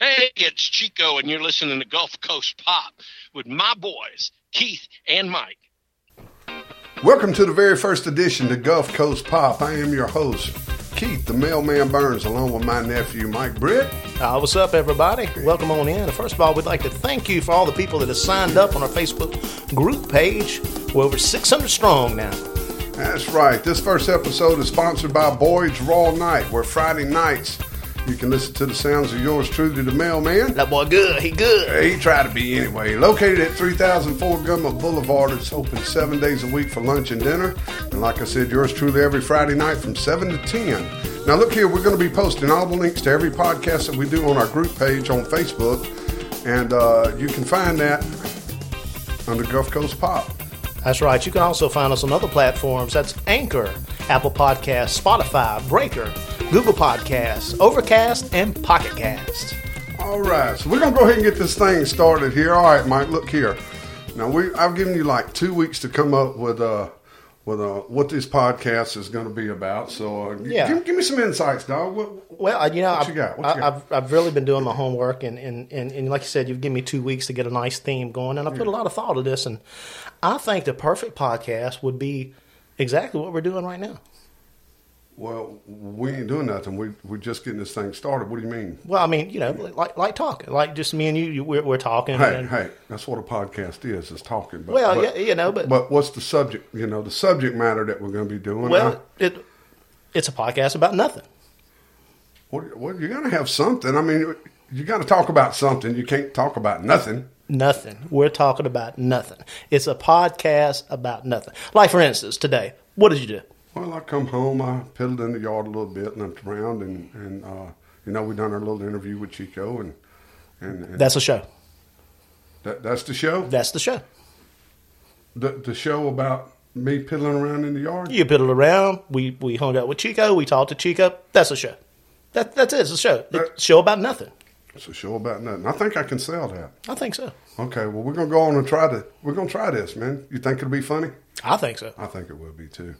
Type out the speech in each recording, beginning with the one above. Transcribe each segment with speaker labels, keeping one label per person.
Speaker 1: Hey, it's Chico, and you're listening to Gulf Coast Pop with my boys, Keith and Mike.
Speaker 2: Welcome to the very first edition of Gulf Coast Pop. I am your host, Keith, the mailman Burns, along with my nephew, Mike Britt.
Speaker 3: Uh, what's up, everybody? Welcome on in. First of all, we'd like to thank you for all the people that have signed up on our Facebook group page. We're over 600 strong now.
Speaker 2: That's right. This first episode is sponsored by Boyd's Raw Night, where Friday nights you can listen to the sounds of yours truly, the mailman.
Speaker 3: That boy good. He good.
Speaker 2: He tried to be anyway. Located at 3004 Gumma Boulevard, it's open seven days a week for lunch and dinner. And like I said, yours truly every Friday night from 7 to 10. Now, look here, we're going to be posting all the links to every podcast that we do on our group page on Facebook. And uh, you can find that under Gulf Coast Pop.
Speaker 3: That's right. You can also find us on other platforms. That's Anchor, Apple Podcasts, Spotify, Breaker, Google Podcasts, Overcast, and Pocket Cast.
Speaker 2: All right, so we're gonna go ahead and get this thing started here. All right, Mike, look here. Now we, I've given you like two weeks to come up with uh, with uh, what this podcast is going to be about. So uh,
Speaker 3: Yeah.
Speaker 2: give, give me some insights, dog. What,
Speaker 3: Well, you know,
Speaker 2: What
Speaker 3: I've,
Speaker 2: you you?
Speaker 3: I've, I've really been doing my homework, and, and, and, and like you said, you've given me two weeks to get a nice theme going, and I put a lot of thought to this, and I think the perfect podcast would be exactly what we're doing right now.
Speaker 2: well, we ain't doing nothing. We we're just getting this thing started. What do you mean?
Speaker 3: Well, I mean, you know, like like talking, like just me and you, you we're, we're talking.
Speaker 2: Hey,
Speaker 3: and,
Speaker 2: hey, that's what a podcast is. Is talking. But,
Speaker 3: Well,
Speaker 2: but,
Speaker 3: yeah, you know, but,
Speaker 2: but what's the subject? You know, the subject matter that we're going to be doing.
Speaker 3: well,
Speaker 2: I-
Speaker 3: it it's a podcast about nothing.
Speaker 2: what, what you got to have something. I mean, you got to talk about something. You can't talk about nothing.
Speaker 3: Nothing. We're talking about nothing. It's a podcast about nothing. Like for instance, today, what did you do?
Speaker 2: Well, I come home, I piddled in the yard a little bit, and looked around, and and uh, you know we done our little interview with Chico, and and, and
Speaker 3: That's a show.
Speaker 2: that, that's the show.
Speaker 3: That's the show.
Speaker 2: The the show about me piddling around in the yard.
Speaker 3: You piddled around. We we hung out with Chico. We talked to Chico. That's a show. That that's it. It's a show. It's a show about nothing.
Speaker 2: A show about nothing. I think I can sell that.
Speaker 3: I think so.
Speaker 2: Okay, well we're gonna go on and try to. We're gonna try this, man. You think it'll be funny?
Speaker 3: I think so.
Speaker 2: I think it will be too.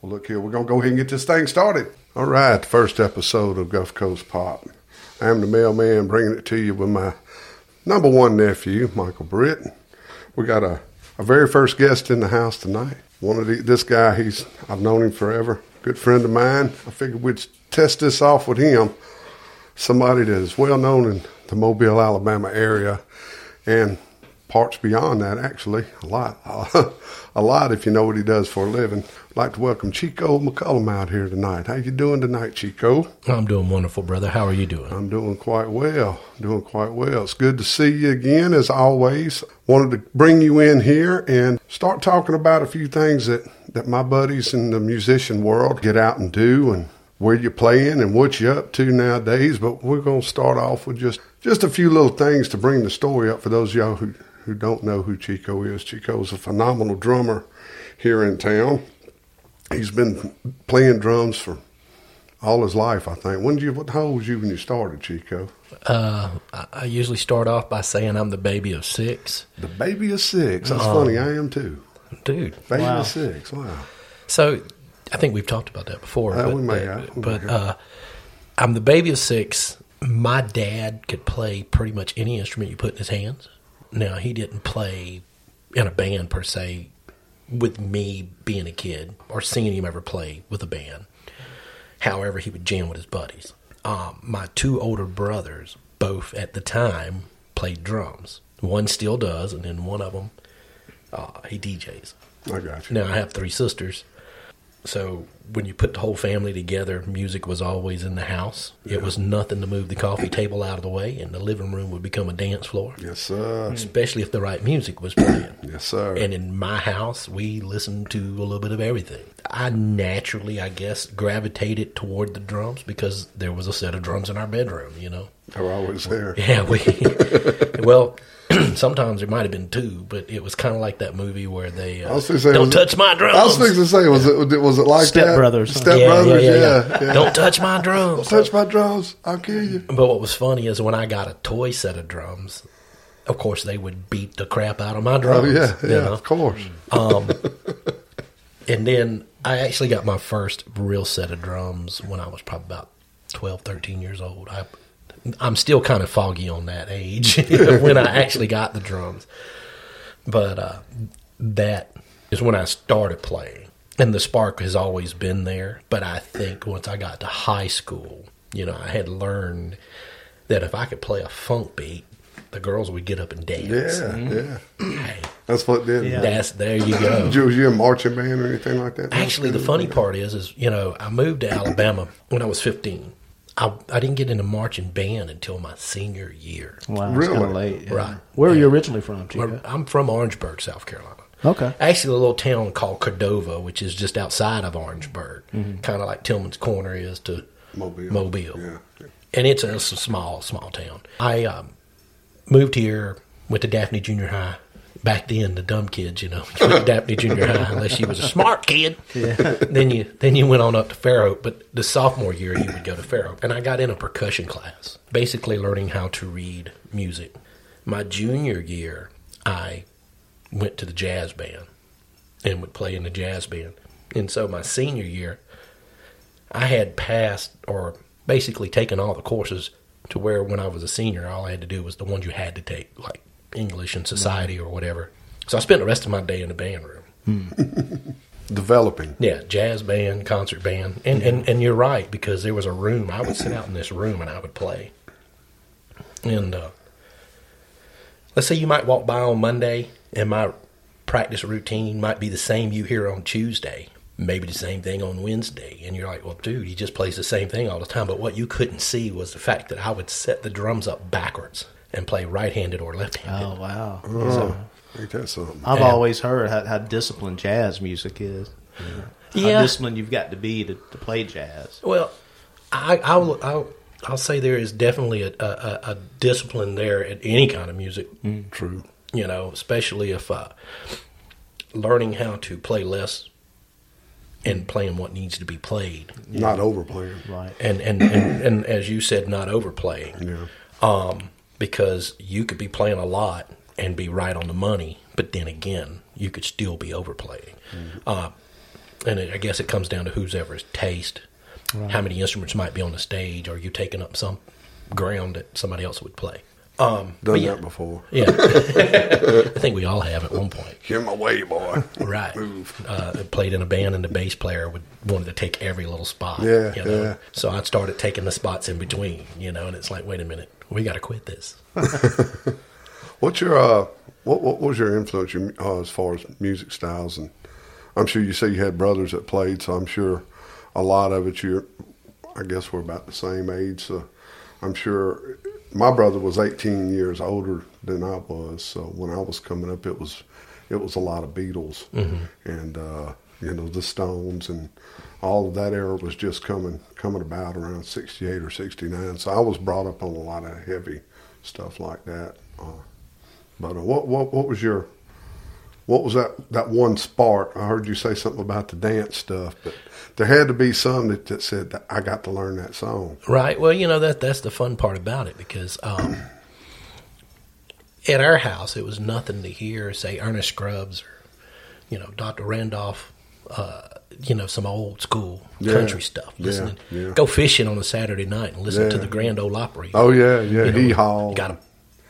Speaker 2: Well, look here, we're gonna go ahead and get this thing started. All right, first episode of Gulf Coast Pop. I am the mailman bringing it to you with my number one nephew, Michael Britt. We got a, a very first guest in the house tonight. One of the, this guy, he's I've known him forever. Good friend of mine. I figured we'd test this off with him. Somebody that is well known in the Mobile, Alabama area, and parts beyond that. Actually, a lot, a lot. If you know what he does for a living. I'd like to welcome Chico McCullum out here tonight. How you doing tonight, Chico?
Speaker 4: I'm doing wonderful, brother. How are you doing?
Speaker 2: I'm doing quite well. Doing quite well. It's good to see you again, as always. Wanted to bring you in here and start talking about a few things that, that my buddies in the musician world get out and do and where you're playing and what you're up to nowadays. But we're going to start off with just, just a few little things to bring the story up for those of y'all who, who don't know who Chico is. Chico's a phenomenal drummer here in town. He's been playing drums for all his life, I think. When did you? What how old was you when you started, Chico?
Speaker 4: Uh, I, usually start off by saying I'm the baby of six,
Speaker 2: The baby of six. That's funny. I am too.
Speaker 4: dude.
Speaker 2: Baby
Speaker 3: Wow.
Speaker 2: of six. Wow.
Speaker 4: So I think we've talked about that before.
Speaker 2: Uh,
Speaker 4: but,
Speaker 2: we may have. We
Speaker 4: but uh, I'm the baby of six. My dad could play pretty much any instrument you put in his hands. Now he didn't play in a band per se with me being a kid or seeing him ever play with a band. However, he would jam with his buddies. Um, my two older brothers, both at the time, played drums. One still does, and then one of them, uh, he DJs.
Speaker 2: I got you.
Speaker 4: Now I have three sisters, so when you put the whole family together, music was always in the house. It was nothing to move the coffee table out of the way, and the living room would become a dance floor.
Speaker 2: Yes, sir. Hmm.
Speaker 4: Especially if the right music was playing.
Speaker 2: Yes, sir.
Speaker 4: And in my house, we listened to a little bit of everything. I naturally, I guess, gravitated toward the drums because there was a set of drums in our bedroom, you know.
Speaker 2: They're always there.
Speaker 4: Yeah, we. well, sometimes there might have been two, but it was kind of like that movie where they uh,
Speaker 2: I was gonna say,
Speaker 4: don't
Speaker 2: was it-
Speaker 4: touch my drums.
Speaker 2: I was fixing to say, was it was it like
Speaker 3: Step
Speaker 2: that?
Speaker 3: Brothers.
Speaker 2: Step
Speaker 4: Yeah,
Speaker 2: Brothers.
Speaker 4: yeah,
Speaker 2: Yeah,
Speaker 4: yeah,
Speaker 2: yeah.
Speaker 4: Don't touch my drums.
Speaker 2: Don't touch my drums. I'll kill you.
Speaker 4: But what was funny is when I got a toy set of drums, of course they would beat the crap out of my
Speaker 2: Oh
Speaker 4: drums.
Speaker 2: yeah,
Speaker 4: you
Speaker 2: yeah.
Speaker 4: know?
Speaker 2: Of course.
Speaker 4: Um, and then I actually got my first real set of drums when I was probably about 12, 13 years old. I I'm still kind of foggy on that age when I actually got the drums. But uh, that is when I started playing. And the spark has always been there. But I think once I got to high school, you know, I had learned that if I could play a funk beat, the girls would get up and dance.
Speaker 2: Yeah, yeah.
Speaker 4: Hey,
Speaker 2: That's what did.
Speaker 5: Yeah.
Speaker 4: that's there you go.
Speaker 2: Was you a marching band or anything like that?
Speaker 4: Actually, the funny part is, is you know, I moved to Alabama when I was 15. I, I didn't get into marching band until my senior year.
Speaker 5: Wow, it's
Speaker 2: Really?
Speaker 5: kind late. yeah.
Speaker 4: Right.
Speaker 5: Where are you originally from, Chico?
Speaker 4: I'm from Orangeburg, South Carolina.
Speaker 5: Okay.
Speaker 4: Actually, a little town called Cordova, which is just outside of Orangeburg,
Speaker 5: Mm-hmm.
Speaker 4: kind of like Tillman's Corner is to
Speaker 2: Mobile.
Speaker 4: Mobile.
Speaker 2: Yeah.
Speaker 4: and it's a, it's a small, small town. I um, moved here, went to Daphne Junior High. Back then, the dumb kids, you know, you went to Daphne Junior High unless you was a smart kid. then you then you went on up to Fair Oak. But the sophomore year, you would go to Fair Oak, and I got in a percussion class, basically learning how to read music. My junior year, I went to the jazz band and would play in the jazz band. And so my senior year, I had passed or basically taken all the courses to where when I was a senior, all I had to do was the ones you had to take, like English and society or whatever. So I spent the rest of my day in the band room.
Speaker 2: Developing.
Speaker 4: Yeah, jazz band, concert band. And, and, and you're right, because there was a room. I would sit out in this room and I would play. And uh, let's say you might walk by on Monday and my practice routine might be the same you hear on Tuesday. Maybe the same thing on Wednesday. And you're like, well, dude, he just plays the same thing all the time. But what you couldn't see was the fact that I would set the drums up backwards and play right handed or left handed.
Speaker 5: Oh wow.
Speaker 2: Oh, ain't that something?
Speaker 5: I've
Speaker 4: Yeah.
Speaker 5: always heard how, how disciplined jazz music is. How
Speaker 4: Yeah.
Speaker 5: disciplined you've got to be to, to play jazz.
Speaker 4: Well, I, I will. I'll, I'll say there is definitely a, a, a discipline there at any kind of music.
Speaker 2: True.
Speaker 4: You know, especially if uh, learning how to play less and playing what needs to be played,
Speaker 2: Not overplaying.
Speaker 5: Right.
Speaker 4: and and, and, and as you said, not overplaying.
Speaker 2: Yeah.
Speaker 4: Um, because you could be playing a lot and be right on the money, but then again, you could still be overplaying. Uh, and it, I guess it comes down to who's ever's taste. How many instruments might be on the stage? Are you taking up some ground that somebody else would play? Um,
Speaker 2: Done
Speaker 4: yeah,
Speaker 2: that before.
Speaker 4: yeah. I think we all have at one point.
Speaker 2: Get my way, boy.
Speaker 4: Right.
Speaker 2: Move.
Speaker 4: Uh, I played in a band, and the bass player would wanted to take every little spot.
Speaker 2: Yeah,
Speaker 4: you know?
Speaker 2: yeah.
Speaker 4: So I started taking the spots in between, you know, and it's like, wait a minute, we got to quit this.
Speaker 2: What's your uh? What what was your influence your, uh, as far as music styles? And I'm sure you say you had brothers that played, so I'm sure a lot of it. You're, I guess we're about the same age, so I'm sure. My brother was 18 years older than I was, so when I was coming up, it was it was a lot of Beatles and uh, you know the Stones and all of that era was just coming coming about around 68 or 69. So I was brought up on a lot of heavy stuff like that. Uh, but uh, what what what was your what was that that one spark? I heard you say something about the dance stuff, but there had to be some that, that said that I got to learn that song.
Speaker 4: Right. Well, you know that that's the fun part about it because um, at our house it was nothing to hear, say Ernest Scruggs or you know Dr. Randolph, uh, you know some old school
Speaker 2: Yeah.
Speaker 4: country stuff.
Speaker 2: Yeah,
Speaker 4: Listening,
Speaker 2: yeah.
Speaker 4: go fishing on a Saturday night and listen to the Grand Ole Opry.
Speaker 2: Oh yeah, yeah,
Speaker 4: You know,
Speaker 2: hee haw.
Speaker 4: Got a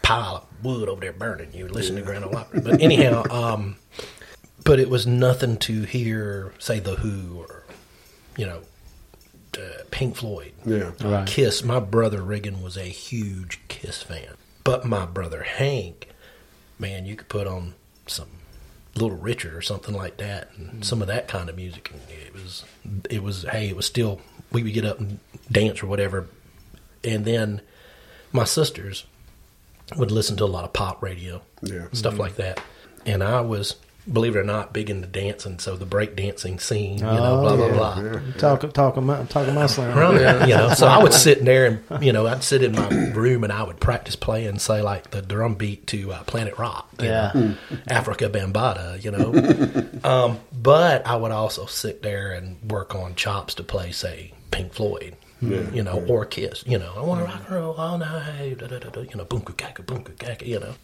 Speaker 4: pile of wood over there burning. You listen to Grand Ole Opry. But anyhow, um, but it was nothing to hear, say the Who or you know uh, Pink Floyd.
Speaker 2: Yeah,
Speaker 5: Right.
Speaker 4: Kiss. My brother Regan was a huge Kiss fan, but my brother Hank, man, you could put on some Little Richard or something like that, and some of that kind of music. And it was, it was. Hey, it was still. We would get up and dance or whatever, and then my sisters would listen to a lot of pop radio,
Speaker 2: Yeah.
Speaker 4: stuff like that, and I was. Believe it or not, big into dancing, so the break dancing scene, you know,
Speaker 5: Oh,
Speaker 4: blah blah
Speaker 5: yeah.
Speaker 4: blah.
Speaker 2: yeah.
Speaker 5: Talk, talk, my, talk my slam.
Speaker 4: Right. You know, so I would sit in there and you know I'd sit in my room and I would practice playing, say like the drum beat to uh, Planet Rock,
Speaker 5: Yeah.
Speaker 4: know, Afrika Bambaataa, you know. um, but I would also sit there and work on chops to play, say Pink Floyd, you know, or Kiss. You know, I want to rock and roll all night, da, da, da, da, you know, boom kaka boom kaka, you know.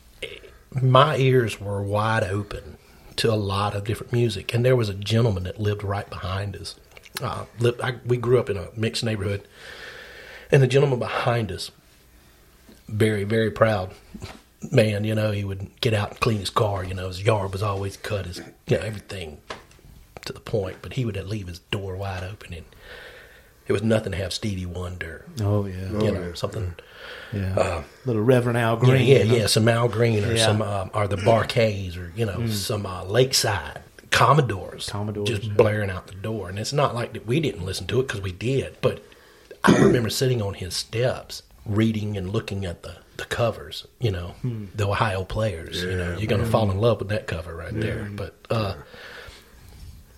Speaker 4: My ears were wide open to a lot of different music, and there was a gentleman that lived right behind us. Uh, lived, I, we grew up in a mixed neighborhood, and the gentleman behind us very, very proud man. You know, he would get out and clean his car. You know, his yard was always cut. His you know everything to the point, but he would leave his door wide open, and it was nothing to have Stevie Wonder.
Speaker 5: Oh yeah,
Speaker 4: You
Speaker 2: Oh,
Speaker 4: know,
Speaker 2: yeah.
Speaker 4: something.
Speaker 5: yeah. Little Reverend Al Green.
Speaker 4: yeah,
Speaker 5: you know?
Speaker 4: yeah. Some Al Green or
Speaker 5: Yeah.
Speaker 4: some um, or the Bar-Kays or you know some uh, Lakeside Commodores,
Speaker 5: Commodores,
Speaker 4: just
Speaker 5: yeah.
Speaker 4: blaring out the door. And it's not like that we didn't listen to it because we did, but I remember sitting on his steps reading and looking at the the covers. You know, the Ohio players. you know, you're gonna fall in love with that cover right there. But uh,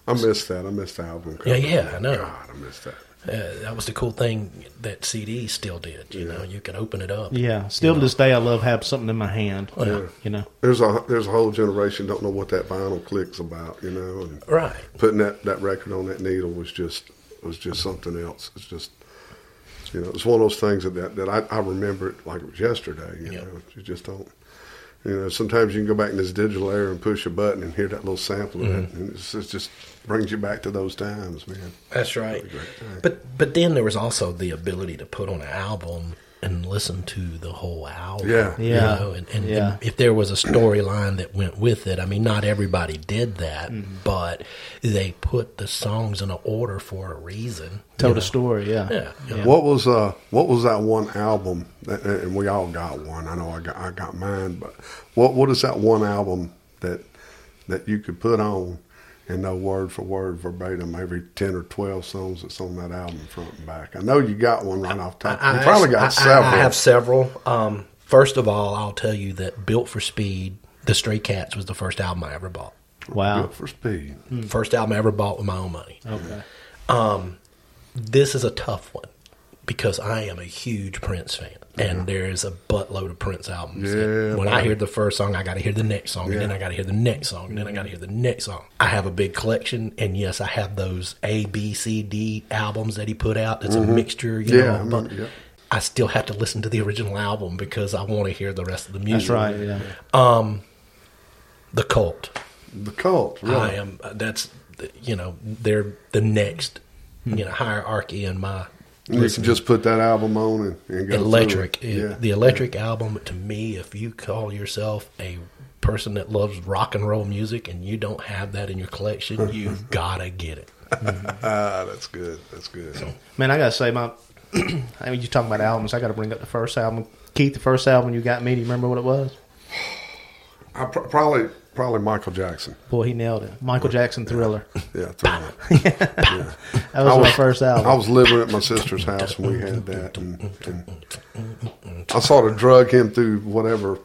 Speaker 2: I missed that. I missed the album.
Speaker 4: Yeah,
Speaker 2: cover.
Speaker 4: yeah, I know.
Speaker 2: God, I missed that.
Speaker 4: Uh, that was the cool thing that CD still did. You know, you can open it up.
Speaker 5: Yeah, still to this day, I love having something in my hand.
Speaker 4: Yeah.
Speaker 5: You know,
Speaker 2: There's a there's a whole generation don't know what that vinyl click's about, you know, and
Speaker 4: Right.
Speaker 2: putting that, that record on that needle was just was just something else. It's just you know, it's one of those things that that, that I, I remember it like it was yesterday. You
Speaker 4: Yeah.
Speaker 2: know, you just don't. You know, sometimes you can go back in this digital era and push a button and hear that little sample of it, mm-hmm. and it's, it just brings you back to those times, man.
Speaker 4: That's right.
Speaker 2: time.
Speaker 4: But but then there was also the ability to put on an album and listen to the whole album.
Speaker 2: Yeah.
Speaker 4: You
Speaker 5: Yeah.
Speaker 4: know, and, and,
Speaker 5: Yeah.
Speaker 4: and if there was a storyline that went with it, I mean, not everybody did that,
Speaker 5: Mm-hmm.
Speaker 4: but they put the songs in an order for a reason.
Speaker 5: told
Speaker 4: you
Speaker 5: a
Speaker 4: know.
Speaker 5: story. Yeah,
Speaker 4: Yeah. yeah.
Speaker 2: What was uh what was that one album? That, and we all got one. I know I got I got mine, but what what is that one album that that you could put on and know word for word verbatim every ten or twelve songs that's on that album front and back? I know you got one right off top. You probably got
Speaker 4: I- I-
Speaker 2: several.
Speaker 4: I have several. Um, first of all, I'll tell you that Built for Speed, The Stray Cats was the first album I ever bought.
Speaker 5: Wow.
Speaker 2: Built for speed.
Speaker 4: First album I ever bought with my own money.
Speaker 5: Okay.
Speaker 4: this is a tough one because I am a huge Prince fan, and there is a buttload of Prince albums.
Speaker 2: Yeah,
Speaker 4: when I hear the first song, I got to hear the next song, and then I got to hear the next song, and then I got to hear the next song. I have a big collection, and yes, I have those A, B, C, D albums that he put out. It's a mixture, you
Speaker 2: Mm-hmm. Yeah,
Speaker 4: know.
Speaker 2: I
Speaker 4: but
Speaker 2: yeah.
Speaker 4: I still have to listen to the original album because I want to hear the rest of the music.
Speaker 5: That's right. Yeah.
Speaker 4: The Cult.
Speaker 2: The cult. Really.
Speaker 4: I am. uh, That's you know they're the next
Speaker 5: Hmm.
Speaker 4: you know hierarchy in my
Speaker 2: You can just put that album on and, and go through
Speaker 4: electric.
Speaker 2: it. Yeah.
Speaker 4: The electric album to me, if you call yourself a person that loves rock and roll music and you don't have that in your collection, you've gotta get it.
Speaker 2: Ah, that's good. That's good.
Speaker 5: Man, I gotta say, my. I mean, you talking about albums? I got to bring up the first album. Keith, the first album you got me. Do you remember what it was?
Speaker 2: I pr- probably probably Michael Jackson.
Speaker 5: Boy, he nailed it. Michael Jackson Thriller.
Speaker 2: Yeah, Thriller.
Speaker 5: That was
Speaker 2: I
Speaker 5: my first album.
Speaker 2: I was living at my sister's house and we had that, and, and I sort of drug him through whatever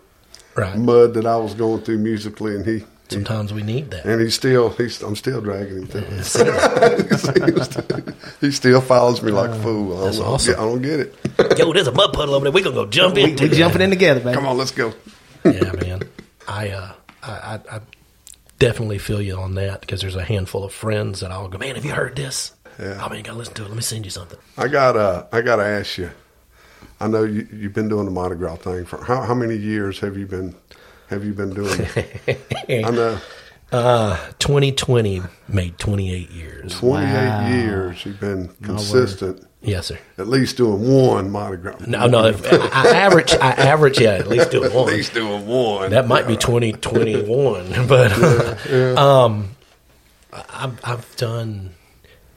Speaker 4: Right.
Speaker 2: mud that I was going through musically, and he. he
Speaker 4: Sometimes we need that.
Speaker 2: and he still, he's, I'm still dragging him through. it. he still follows me like a fool. I
Speaker 4: That's
Speaker 2: don't,
Speaker 4: awesome.
Speaker 2: I don't get it.
Speaker 4: Yo, there's a mud puddle over there. We're gonna go jump in.
Speaker 5: we
Speaker 4: it.
Speaker 5: jumping in together, man.
Speaker 2: Come on, let's go.
Speaker 4: yeah, man. I, uh, I, I, I definitely feel you on that because there's a handful of friends that I'll go, man, have you heard this?
Speaker 2: Yeah.
Speaker 4: I mean, you gotta listen to it. Let me send you something.
Speaker 2: I got uh, I got to ask you. I know you, you've been doing the Mardi Gras thing for how, how many years have you been have you been doing it? I know
Speaker 4: Uh, 2020 made 28 years.
Speaker 2: 28
Speaker 5: Wow.
Speaker 2: years you've been consistent.
Speaker 4: Yes, sir.
Speaker 2: At least doing one Mardi Gras.
Speaker 4: No, no. I, I average, I average, yeah, at least doing one.
Speaker 2: At least doing one.
Speaker 4: That might be 2021, but um, I've, I've done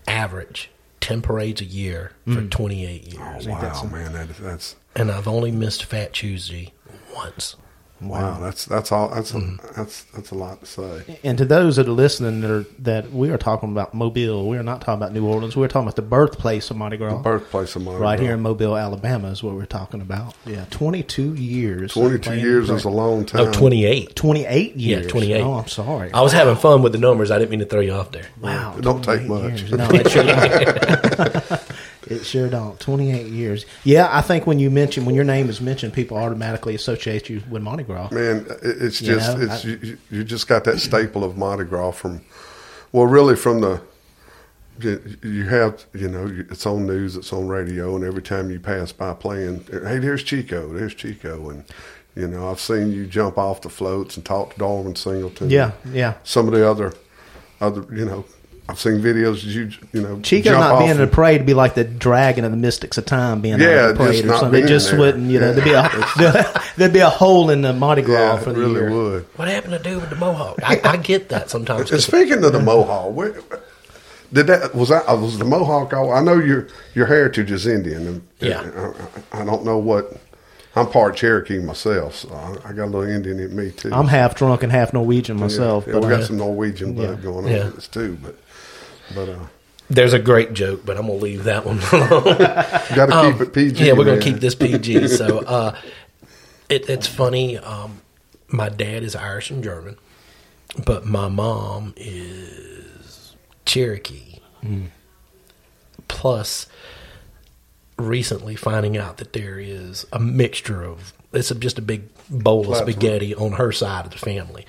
Speaker 4: average 10 parades a year for 28 years.
Speaker 2: Oh, wow, man, that, that's
Speaker 4: And I've only missed Fat Tuesday once.
Speaker 2: Wow. That's that's all. That's
Speaker 4: Mm-hmm.
Speaker 2: a, that's that's a lot to say.
Speaker 5: And to those that are listening, that, are, that we are talking about Mobile. We are not talking about New Orleans. We're talking about the birthplace of Mardi Gras.
Speaker 2: Birthplace of Mardi
Speaker 5: right here in Mobile, Alabama, is what we're talking about. Yeah, twenty-two years.
Speaker 2: 22 years is a long time.
Speaker 4: No, 28.
Speaker 5: Twenty-eight
Speaker 4: Yeah,
Speaker 5: years.
Speaker 4: 28.
Speaker 5: Oh, I'm sorry.
Speaker 4: I was having fun with the numbers. I didn't mean to throw you off there.
Speaker 5: Wow,
Speaker 2: It don't take much.
Speaker 5: years. No, it sure don't. don't. Twenty-eight years. Yeah, I think when you mention when your name is mentioned, people automatically associate you with Mardi Gras.
Speaker 2: Man, it- it's
Speaker 5: You
Speaker 2: just
Speaker 5: know,
Speaker 2: it's
Speaker 5: I-
Speaker 2: you, you- just got that staple of Mardi Gras from, well, really from the. You you have, you know, it's on news, it's on radio, and every time you pass by playing, hey, there's Chico, there's Chico, and you know, I've seen you jump off the floats and talk to Darwin Singleton.
Speaker 5: Yeah, yeah.
Speaker 2: Some of the other, other, you know, I've seen videos. You you know,
Speaker 5: Chico
Speaker 2: jump
Speaker 5: not being in the
Speaker 2: and-
Speaker 5: parade would be like the dragon of the mystics of time being
Speaker 2: Yeah,
Speaker 5: out of the
Speaker 2: just
Speaker 5: parade or
Speaker 2: not
Speaker 5: something. It just
Speaker 2: there.
Speaker 5: wouldn't, you know,
Speaker 2: Yeah.
Speaker 5: there'd be a there'd be a hole in the Mardi Gras
Speaker 2: Yeah,
Speaker 5: for the
Speaker 2: really
Speaker 5: year.
Speaker 2: would.
Speaker 4: What happened to do with the mohawk? I, I get that sometimes.
Speaker 2: And
Speaker 4: 'cause
Speaker 2: speaking of the mohawk, where, did that was that uh, was the mohawk? I know your your heritage is Indian. And, uh,
Speaker 4: Yeah.
Speaker 2: I, I don't know what. I'm part Cherokee myself, so I, I got a little Indian in me too.
Speaker 5: I'm half drunk and half Norwegian myself,
Speaker 2: Yeah, yeah,
Speaker 5: but
Speaker 2: we got
Speaker 5: I-
Speaker 2: some Norwegian blood
Speaker 5: Yeah.
Speaker 2: going on
Speaker 4: Yeah.
Speaker 2: with us too, but but uh,
Speaker 4: There's a great joke, but I'm gonna leave that one alone.
Speaker 2: got to keep it PG.
Speaker 4: Um, yeah, we're gonna keep this PG. So uh, it, it's funny. Um, my dad is Irish and German, but my mom is Cherokee. Plus, recently finding out that there is a mixture of it's just a big bowl of spaghetti on her side of the family.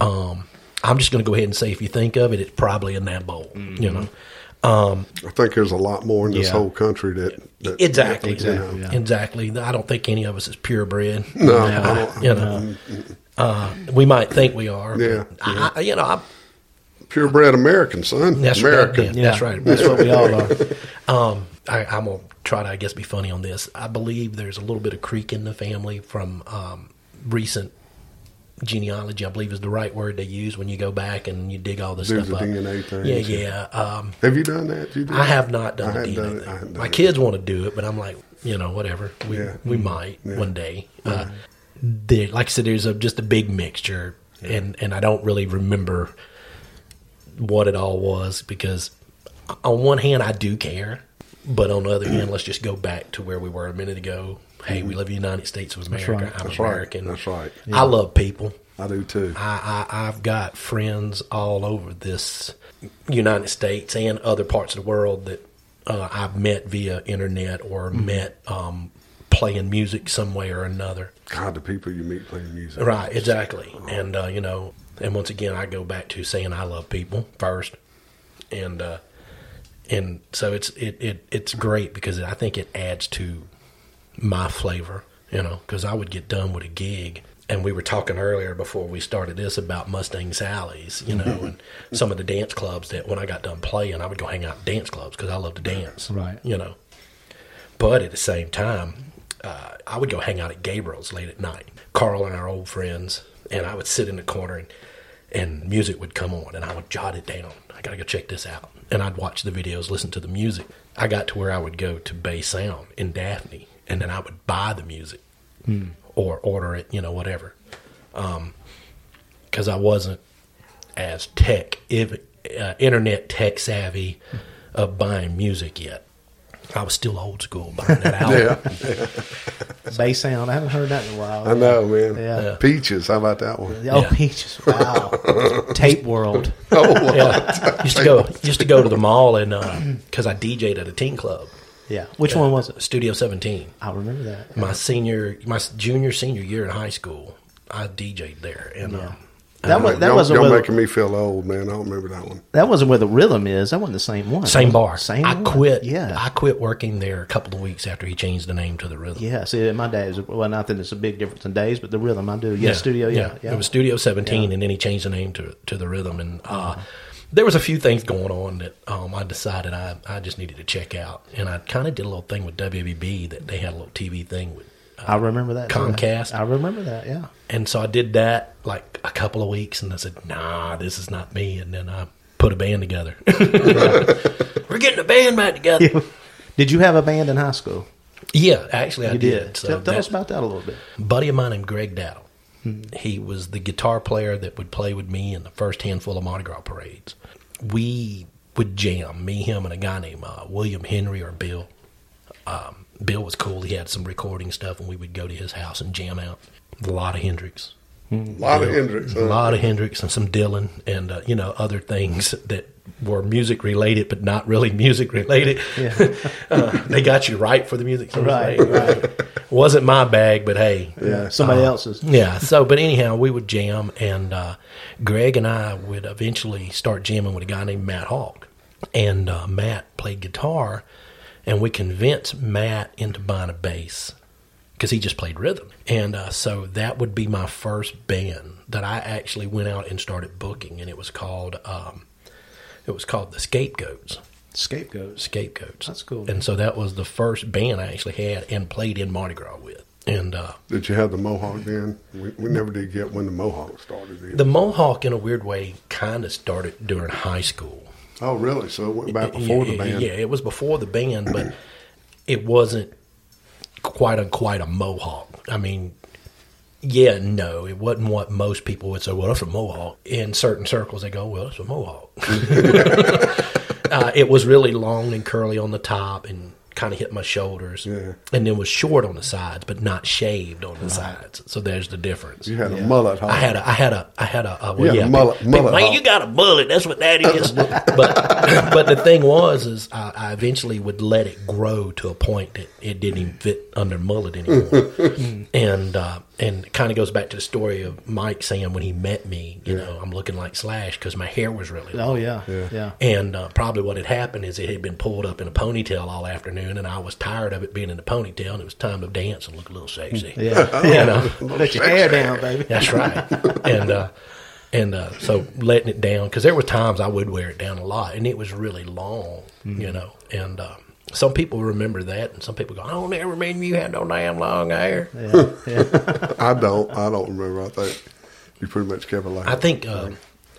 Speaker 4: Um, I'm just going to go ahead and say, if you think of it, it's probably in that bowl. You know. Um,
Speaker 2: I think there's a lot more in this
Speaker 5: Yeah.
Speaker 2: whole country that, that
Speaker 4: Exactly,
Speaker 2: you know,
Speaker 5: Exactly, yeah.
Speaker 4: exactly. I don't think any of us is purebred.
Speaker 2: No,
Speaker 4: Uh,
Speaker 2: I don't-
Speaker 4: you know, uh, we might think we are. but
Speaker 2: Yeah,
Speaker 4: I, I, you know, I,
Speaker 2: purebred American son.
Speaker 4: that's
Speaker 2: American.
Speaker 4: right. That's right.
Speaker 5: That's what we all are.
Speaker 4: Um, I, I'm gonna try to, I guess, be funny on this. I believe there's a little bit of creek in the family from um, recent genealogy. I believe is the right word they use when you go back and you dig all this
Speaker 2: Do
Speaker 4: stuff up.
Speaker 2: DNA thing.
Speaker 4: Yeah, yeah. Um,
Speaker 2: Have you done that? You
Speaker 4: I have not done
Speaker 2: I
Speaker 4: the DNA
Speaker 2: done it.
Speaker 4: thing. My
Speaker 2: it.
Speaker 4: kids want to do it, but I'm like, you know, whatever. We
Speaker 2: Yeah.
Speaker 4: we might
Speaker 2: Yeah.
Speaker 4: one day. Uh, there, like I said, there's a, just a big mixture, and and I don't really remember what it all was because on one hand I do care, but on the other hand, let's just go back to where we were a minute ago. Hey, we live in the United States of America.
Speaker 5: right.
Speaker 4: I'm
Speaker 2: That's right.
Speaker 4: American.
Speaker 2: That's right.
Speaker 4: I love people.
Speaker 2: I do too.
Speaker 4: I, I, I've got friends all over this United States and other parts of the world that uh, I've met via internet or met um, playing music some way or another.
Speaker 2: God, the people you meet playing music.
Speaker 4: Right, exactly. And, uh, you know, and once again, I go back to saying I love people first. And, uh, and so it's, it, it, it's great because I think it adds to my flavor, you know, because I would get done with a gig. And we were talking earlier before we started this about Mustang Sally's, you know, and some of the dance clubs that when I got done playing, I would go hang out in dance clubs because I love to dance,
Speaker 5: Right.
Speaker 4: You know, but at the same time, uh, I would go hang out at Gabriel's late at night. Carl and our old friends, and I would sit in the corner and, and music would come on, and I would jot it down. I gotta go check this out, and I'd watch the videos, listen to the music. I got to where I would go to Bay Sound in Daphne, and then I would buy the music hmm. or order it, you know, whatever, um, because I wasn't as tech, if, uh, internet tech savvy of buying music yet. I was still old school buying that album.
Speaker 2: Yeah,
Speaker 5: Bass sound. I haven't heard that in a while.
Speaker 2: I know, man.
Speaker 5: Yeah.
Speaker 2: Peaches. How about that one?
Speaker 5: Oh,
Speaker 4: Yeah.
Speaker 5: peaches! Wow, tape world.
Speaker 2: Oh,
Speaker 4: yeah. used to go used to go to the mall and uh, because I DJ'd at a teen club,
Speaker 5: Yeah, which one was it?
Speaker 4: Studio Seventeen.
Speaker 5: I remember that.
Speaker 4: My senior, my junior senior year in high school, I DJ'd there, and uh,
Speaker 5: That was that
Speaker 2: y'all,
Speaker 5: wasn't
Speaker 2: y'all
Speaker 5: where
Speaker 2: making me feel old, man. I don't remember that one.
Speaker 5: that wasn't where the rhythm is. That wasn't the same one.
Speaker 4: same bar.
Speaker 5: Same.
Speaker 4: I
Speaker 5: one.
Speaker 4: quit.
Speaker 5: Yeah.
Speaker 4: I quit working there a couple of weeks after he changed the name to the Rhythm.
Speaker 5: yeah. See, my days. Well, not that it's a big difference in days, but the rhythm I do. Yeah, studio. Yeah, yeah.
Speaker 4: It was Studio 17, and then he changed the name to to the Rhythm. And uh, there was a few things going on that um, I decided I, I just needed to check out. And I kind of did a little thing with WBB that they had a little TV thing with.
Speaker 5: I remember that. too.
Speaker 4: Comcast.
Speaker 5: I remember that. Yeah.
Speaker 4: And so I did that like a couple of weeks, and I said, "Nah, this is not me." And then I put a band together. We're getting a band back together.
Speaker 5: Did you have a band in high school?
Speaker 4: Yeah, actually, I did.
Speaker 5: did.
Speaker 4: So
Speaker 5: tell, tell
Speaker 4: that-
Speaker 5: us about that a little bit.
Speaker 4: buddy of mine named Greg Dowdle. He was the guitar player that would play with me in the first handful of Mardi Gras parades. We would jam, me, him, and a guy named uh, William Henry or Bill. Um, Bill was cool. He had some recording stuff, and we would go to his house and jam out. A lot of Hendrix.
Speaker 2: A lot of Hendrix.
Speaker 4: A lot of Hendrix and some Dylan and uh, you know other things that were music related but not really music related. uh, they got you right for the music,
Speaker 5: Right, right.
Speaker 4: Wasn't my bag, but hey,
Speaker 2: Yeah.
Speaker 5: Somebody else's.
Speaker 4: yeah. So, but anyhow, we would jam, and uh, Greg and I would eventually start jamming with a guy named Matt Hawk, and uh, Matt played guitar, and we convinced Matt into buying a bass because he just played rhythm, and uh, so that would be my first band that I actually went out and started booking, and it was called um, It was called the Scapegoats.
Speaker 5: Scapegoats.
Speaker 4: Scapegoats.
Speaker 5: That's cool.
Speaker 4: And so that was the first band I actually had and played in Mardi Gras with. And uh,
Speaker 2: Did you have the Mohawk then? We, we never did get when the Mohawk started. Either.
Speaker 4: the Mohawk, in a weird way, kind of started during high school.
Speaker 2: oh, really? So it went back before
Speaker 4: yeah,
Speaker 2: the band.
Speaker 4: Yeah, it was before the band, but it wasn't quite a quite a mohawk. I mean, yeah, no, it wasn't what most people would say. Well, that's a mohawk. In certain circles, they go, "Well, that's a mohawk." uh, it was really long and curly on the top and kind of hit my shoulders,
Speaker 2: Yeah.
Speaker 4: and then was short on the sides, but not shaved on the sides. So there's the difference.
Speaker 2: You had a mullet. Huh?
Speaker 4: I had a, I had a, I had a, uh, well,
Speaker 2: Yeah,
Speaker 4: yeah,
Speaker 2: mullet-
Speaker 4: people- people,
Speaker 2: mullet
Speaker 4: man,
Speaker 2: hawk.
Speaker 4: you got a mullet. That's what that is. but, but the thing was, is I, I eventually would let it grow to a point that it didn't even fit under mullet anymore, and uh, and it kind of goes back to the story of Mike saying when he met me, you know, I'm looking like Slash because my hair was really long.
Speaker 5: Oh yeah, yeah.
Speaker 4: And uh, probably what had happened is it had been pulled up in a ponytail all afternoon, and I was tired of it being in a ponytail, and it was time to dance and look a little sexy.
Speaker 5: Yeah,
Speaker 4: You know?
Speaker 5: Let your hair down, baby.
Speaker 4: That's right. and uh, and uh, so letting it down because there were times I would wear it down a lot, and it was really long, you know. And uh, some people remember that, and some people go, "I don't ever remember you had no damn long hair."
Speaker 5: Yeah, yeah.
Speaker 2: I don't. I don't remember. I think you pretty much kept it like
Speaker 4: I think, uh,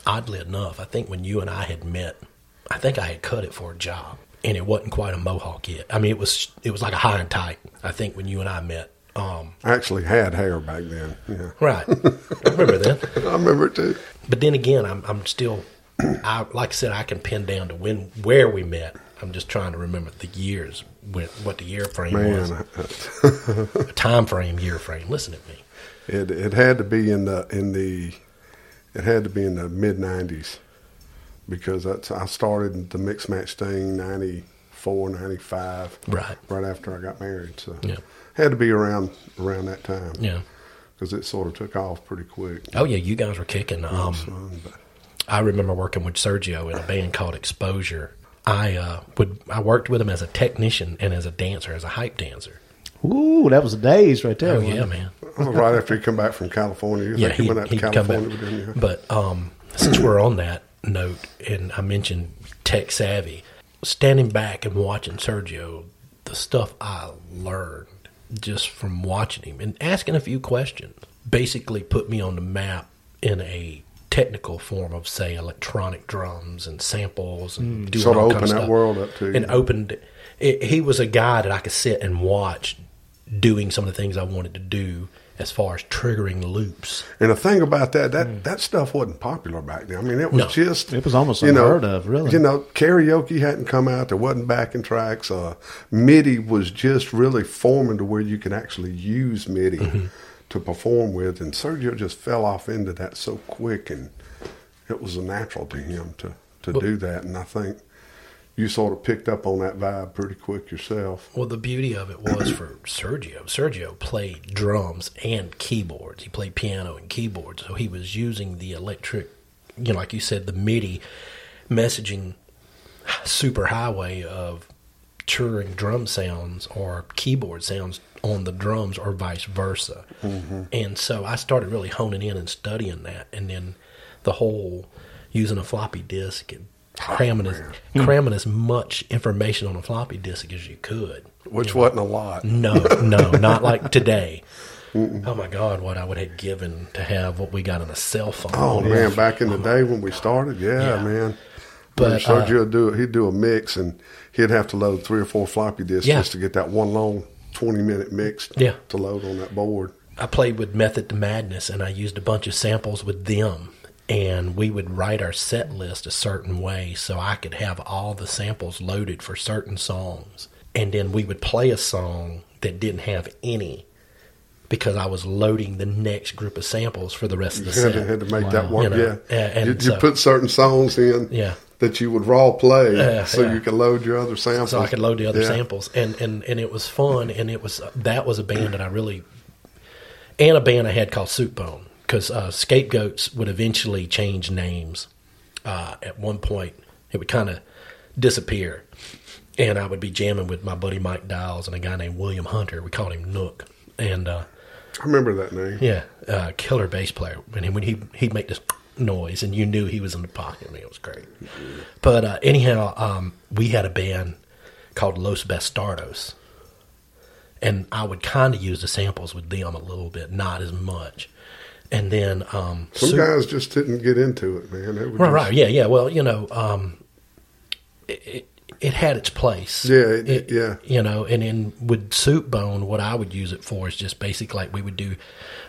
Speaker 4: oddly enough, I think when you and I had met, I think I had cut it for a job, and it wasn't quite a mohawk yet. I mean, it was it was like a high and tight. I think when you and I met. Um,
Speaker 2: I actually had hair back then. Yeah,
Speaker 4: right, I remember that.
Speaker 2: I remember it too.
Speaker 4: But then again, I'm I'm still, I like I said, I can pin down to when where we met. I'm just trying to remember the years, when, what the year frame was,
Speaker 2: Man,
Speaker 4: time frame, year frame. Listen at me.
Speaker 2: it it had to be in the in the it had to be in the mid '90s because that's I started the mix match thing 94, 95,
Speaker 4: Right.
Speaker 2: right after I got married. So
Speaker 4: Yeah.
Speaker 2: had to be around around that time.
Speaker 4: Yeah.
Speaker 2: because it sort of took off pretty quick.
Speaker 4: Oh yeah, you guys were kicking. Um, I remember working with Sergio in a band called Exposure. I uh, would I worked with him as a technician and as a dancer, as a hype dancer.
Speaker 5: Ooh, that was the days right there.
Speaker 4: Oh yeah, man.
Speaker 2: Right after he come back from California, you
Speaker 4: Yeah,
Speaker 2: think he,
Speaker 4: he,
Speaker 2: went out to
Speaker 4: he'd come back.
Speaker 2: California with.
Speaker 4: But um, since we're on that note, and I mentioned tech savvy, standing back and watching Sergio, the stuff I learned just from watching him and asking a few questions basically put me on the map in a technical form of say electronic drums and samples and doing
Speaker 2: Sort of
Speaker 4: all kinds
Speaker 2: opened that
Speaker 4: stuff.
Speaker 2: world up to you.
Speaker 4: and opened it, he was a guy that I could sit and watch doing some of the things I wanted to do as far as triggering loops.
Speaker 2: And the thing about that, that that stuff wasn't popular back then. I mean, it was
Speaker 4: No.
Speaker 2: just
Speaker 5: It was almost
Speaker 2: you know,
Speaker 5: unheard of, really.
Speaker 2: You know, karaoke hadn't come out. There wasn't backing tracks. Uh, MIDI was just really forming to where you could actually use MIDI
Speaker 5: Mm-hmm.
Speaker 2: To perform with. And Sergio just fell off into that so quick, and it was a natural to him to to do that. And I think you sort of picked up on that vibe pretty quick yourself.
Speaker 4: Well, the beauty of it was for Sergio. Sergio played drums and keyboards. He played piano and keyboards, so he was using the electric, you know, like you said, the MIDI messaging super highway of triggering drum sounds or keyboard sounds on the drums or vice versa. And so I started really honing in and studying that, and then the whole using a floppy disk and cramming as cramming as much information on a floppy disk as you could.
Speaker 2: Which wasn't a lot.
Speaker 4: No, no, not like today. Oh my God, what I would have given to have what we got on a cell phone.
Speaker 2: Oh man, back in the day when we started, yeah,
Speaker 4: Yeah.
Speaker 2: man.
Speaker 4: But,
Speaker 2: But
Speaker 4: uh,
Speaker 2: Sergio would do it. He'd do a mix, and he'd have to load three or four floppy disks
Speaker 4: Yeah.
Speaker 2: just to get that one long twenty minute mix
Speaker 4: Yeah.
Speaker 2: to load on that board.
Speaker 4: I played with Method to Madness and I used a bunch of samples with them. And we would write our set list a certain way so I could have all the samples loaded for certain songs. And then we would play a song that didn't have any because I was loading the next group of samples for the rest of the
Speaker 2: You had to,
Speaker 4: set.
Speaker 2: had to make that work.
Speaker 4: You know,
Speaker 2: yeah,
Speaker 4: and- and
Speaker 2: you, you
Speaker 4: so-
Speaker 2: put certain songs in.
Speaker 4: Yeah.
Speaker 2: That you would raw play,
Speaker 4: Yeah,
Speaker 2: so
Speaker 4: yeah.
Speaker 2: you could load your other samples.
Speaker 4: so I could load the other
Speaker 2: Yeah.
Speaker 4: samples, and, and and it was fun, and it was that was a band that I really, and a band I had called Soup Bone because uh, Scapegoats would eventually change names. Uh, at one point, it would kind of disappear, and I would be jamming with my buddy Mike Dials and a guy named William Hunter. We called him Nook, and uh,
Speaker 2: I remember that name.
Speaker 4: yeah, uh, killer bass player. And when he he'd make this noise, and you knew he was in the pocket. I mean, it was great. But uh, anyhow, um, we had a band called Los Bastardos, and I would kind of use the samples with them a little bit, not as much. And then um,
Speaker 2: Some
Speaker 4: Su-
Speaker 2: guys just didn't get into it, man.
Speaker 4: Right,
Speaker 2: just-
Speaker 4: right, yeah, yeah. Well, you know, um, it, it, it had its place.
Speaker 2: Yeah, it- yeah.
Speaker 4: You know, and then with soup bone, what I would use it for is just basically like we would do.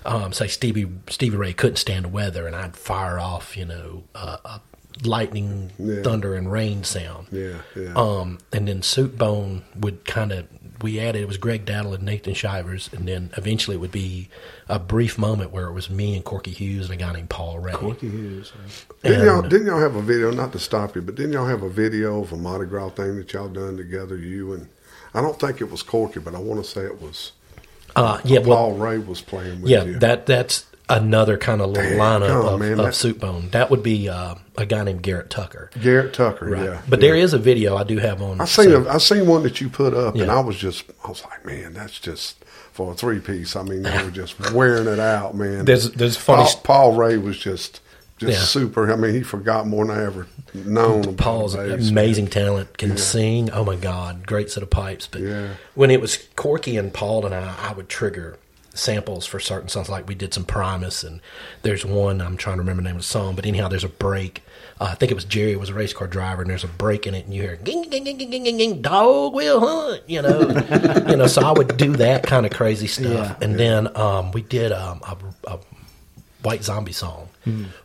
Speaker 4: Um, say Stevie Stevie Ray couldn't stand the weather, and I'd fire off, you know, uh, a lightning,
Speaker 2: Yeah.
Speaker 4: thunder, and rain sound.
Speaker 2: Yeah, yeah.
Speaker 4: Um, and then soup bone would kind of we added it was Greg Daddle and Nathan Shivers, and then eventually it would be a brief moment where it was me and Corky Hughes and a guy named Paul Ray.
Speaker 3: Corky Hughes.
Speaker 2: Didn't
Speaker 4: And-
Speaker 2: y'all, didn't y'all have a video? Not to stop you, but didn't y'all have a video of a Mardi Gras thing that y'all done together? You and I don't think it was Corky, but I want to say it was.
Speaker 4: Uh, yeah, well,
Speaker 2: Paul Ray was playing with
Speaker 4: Yeah,
Speaker 2: you.
Speaker 4: that that's another kind of little
Speaker 2: Damn,
Speaker 4: lineup
Speaker 2: on,
Speaker 4: of,
Speaker 2: man,
Speaker 4: of soup bone. That would be uh, a guy named Garrett Tucker.
Speaker 2: Garrett Tucker.
Speaker 4: Right.
Speaker 2: Yeah,
Speaker 4: but
Speaker 2: yeah.
Speaker 4: there is a video I do have on.
Speaker 2: I seen a, I seen one that you put up, and I was just I was like, man, that's just for a three piece. I mean, they were just wearing it out, man.
Speaker 4: There's- there's funny
Speaker 2: Paul, Paul Ray was just just
Speaker 4: Yeah.
Speaker 2: super. I mean, he forgot more than I ever known.
Speaker 4: Paul's
Speaker 2: bass,
Speaker 4: amazing talent, can sing. Oh my God, great set of pipes. But
Speaker 2: Yeah.
Speaker 4: when it was Corky and Paul and I, I would trigger samples for certain songs. Like we did some Primus, and there's one I'm trying to remember the name of the song. But anyhow, there's a break. Uh, I think it was Jerry was a race car driver, and there's a break in it, and you hear ging ging ging ging ging ging, dog will hunt. You know, you know. So I would do that kind of crazy stuff,
Speaker 3: Yeah.
Speaker 4: and then um, we did um, a, a White Zombie song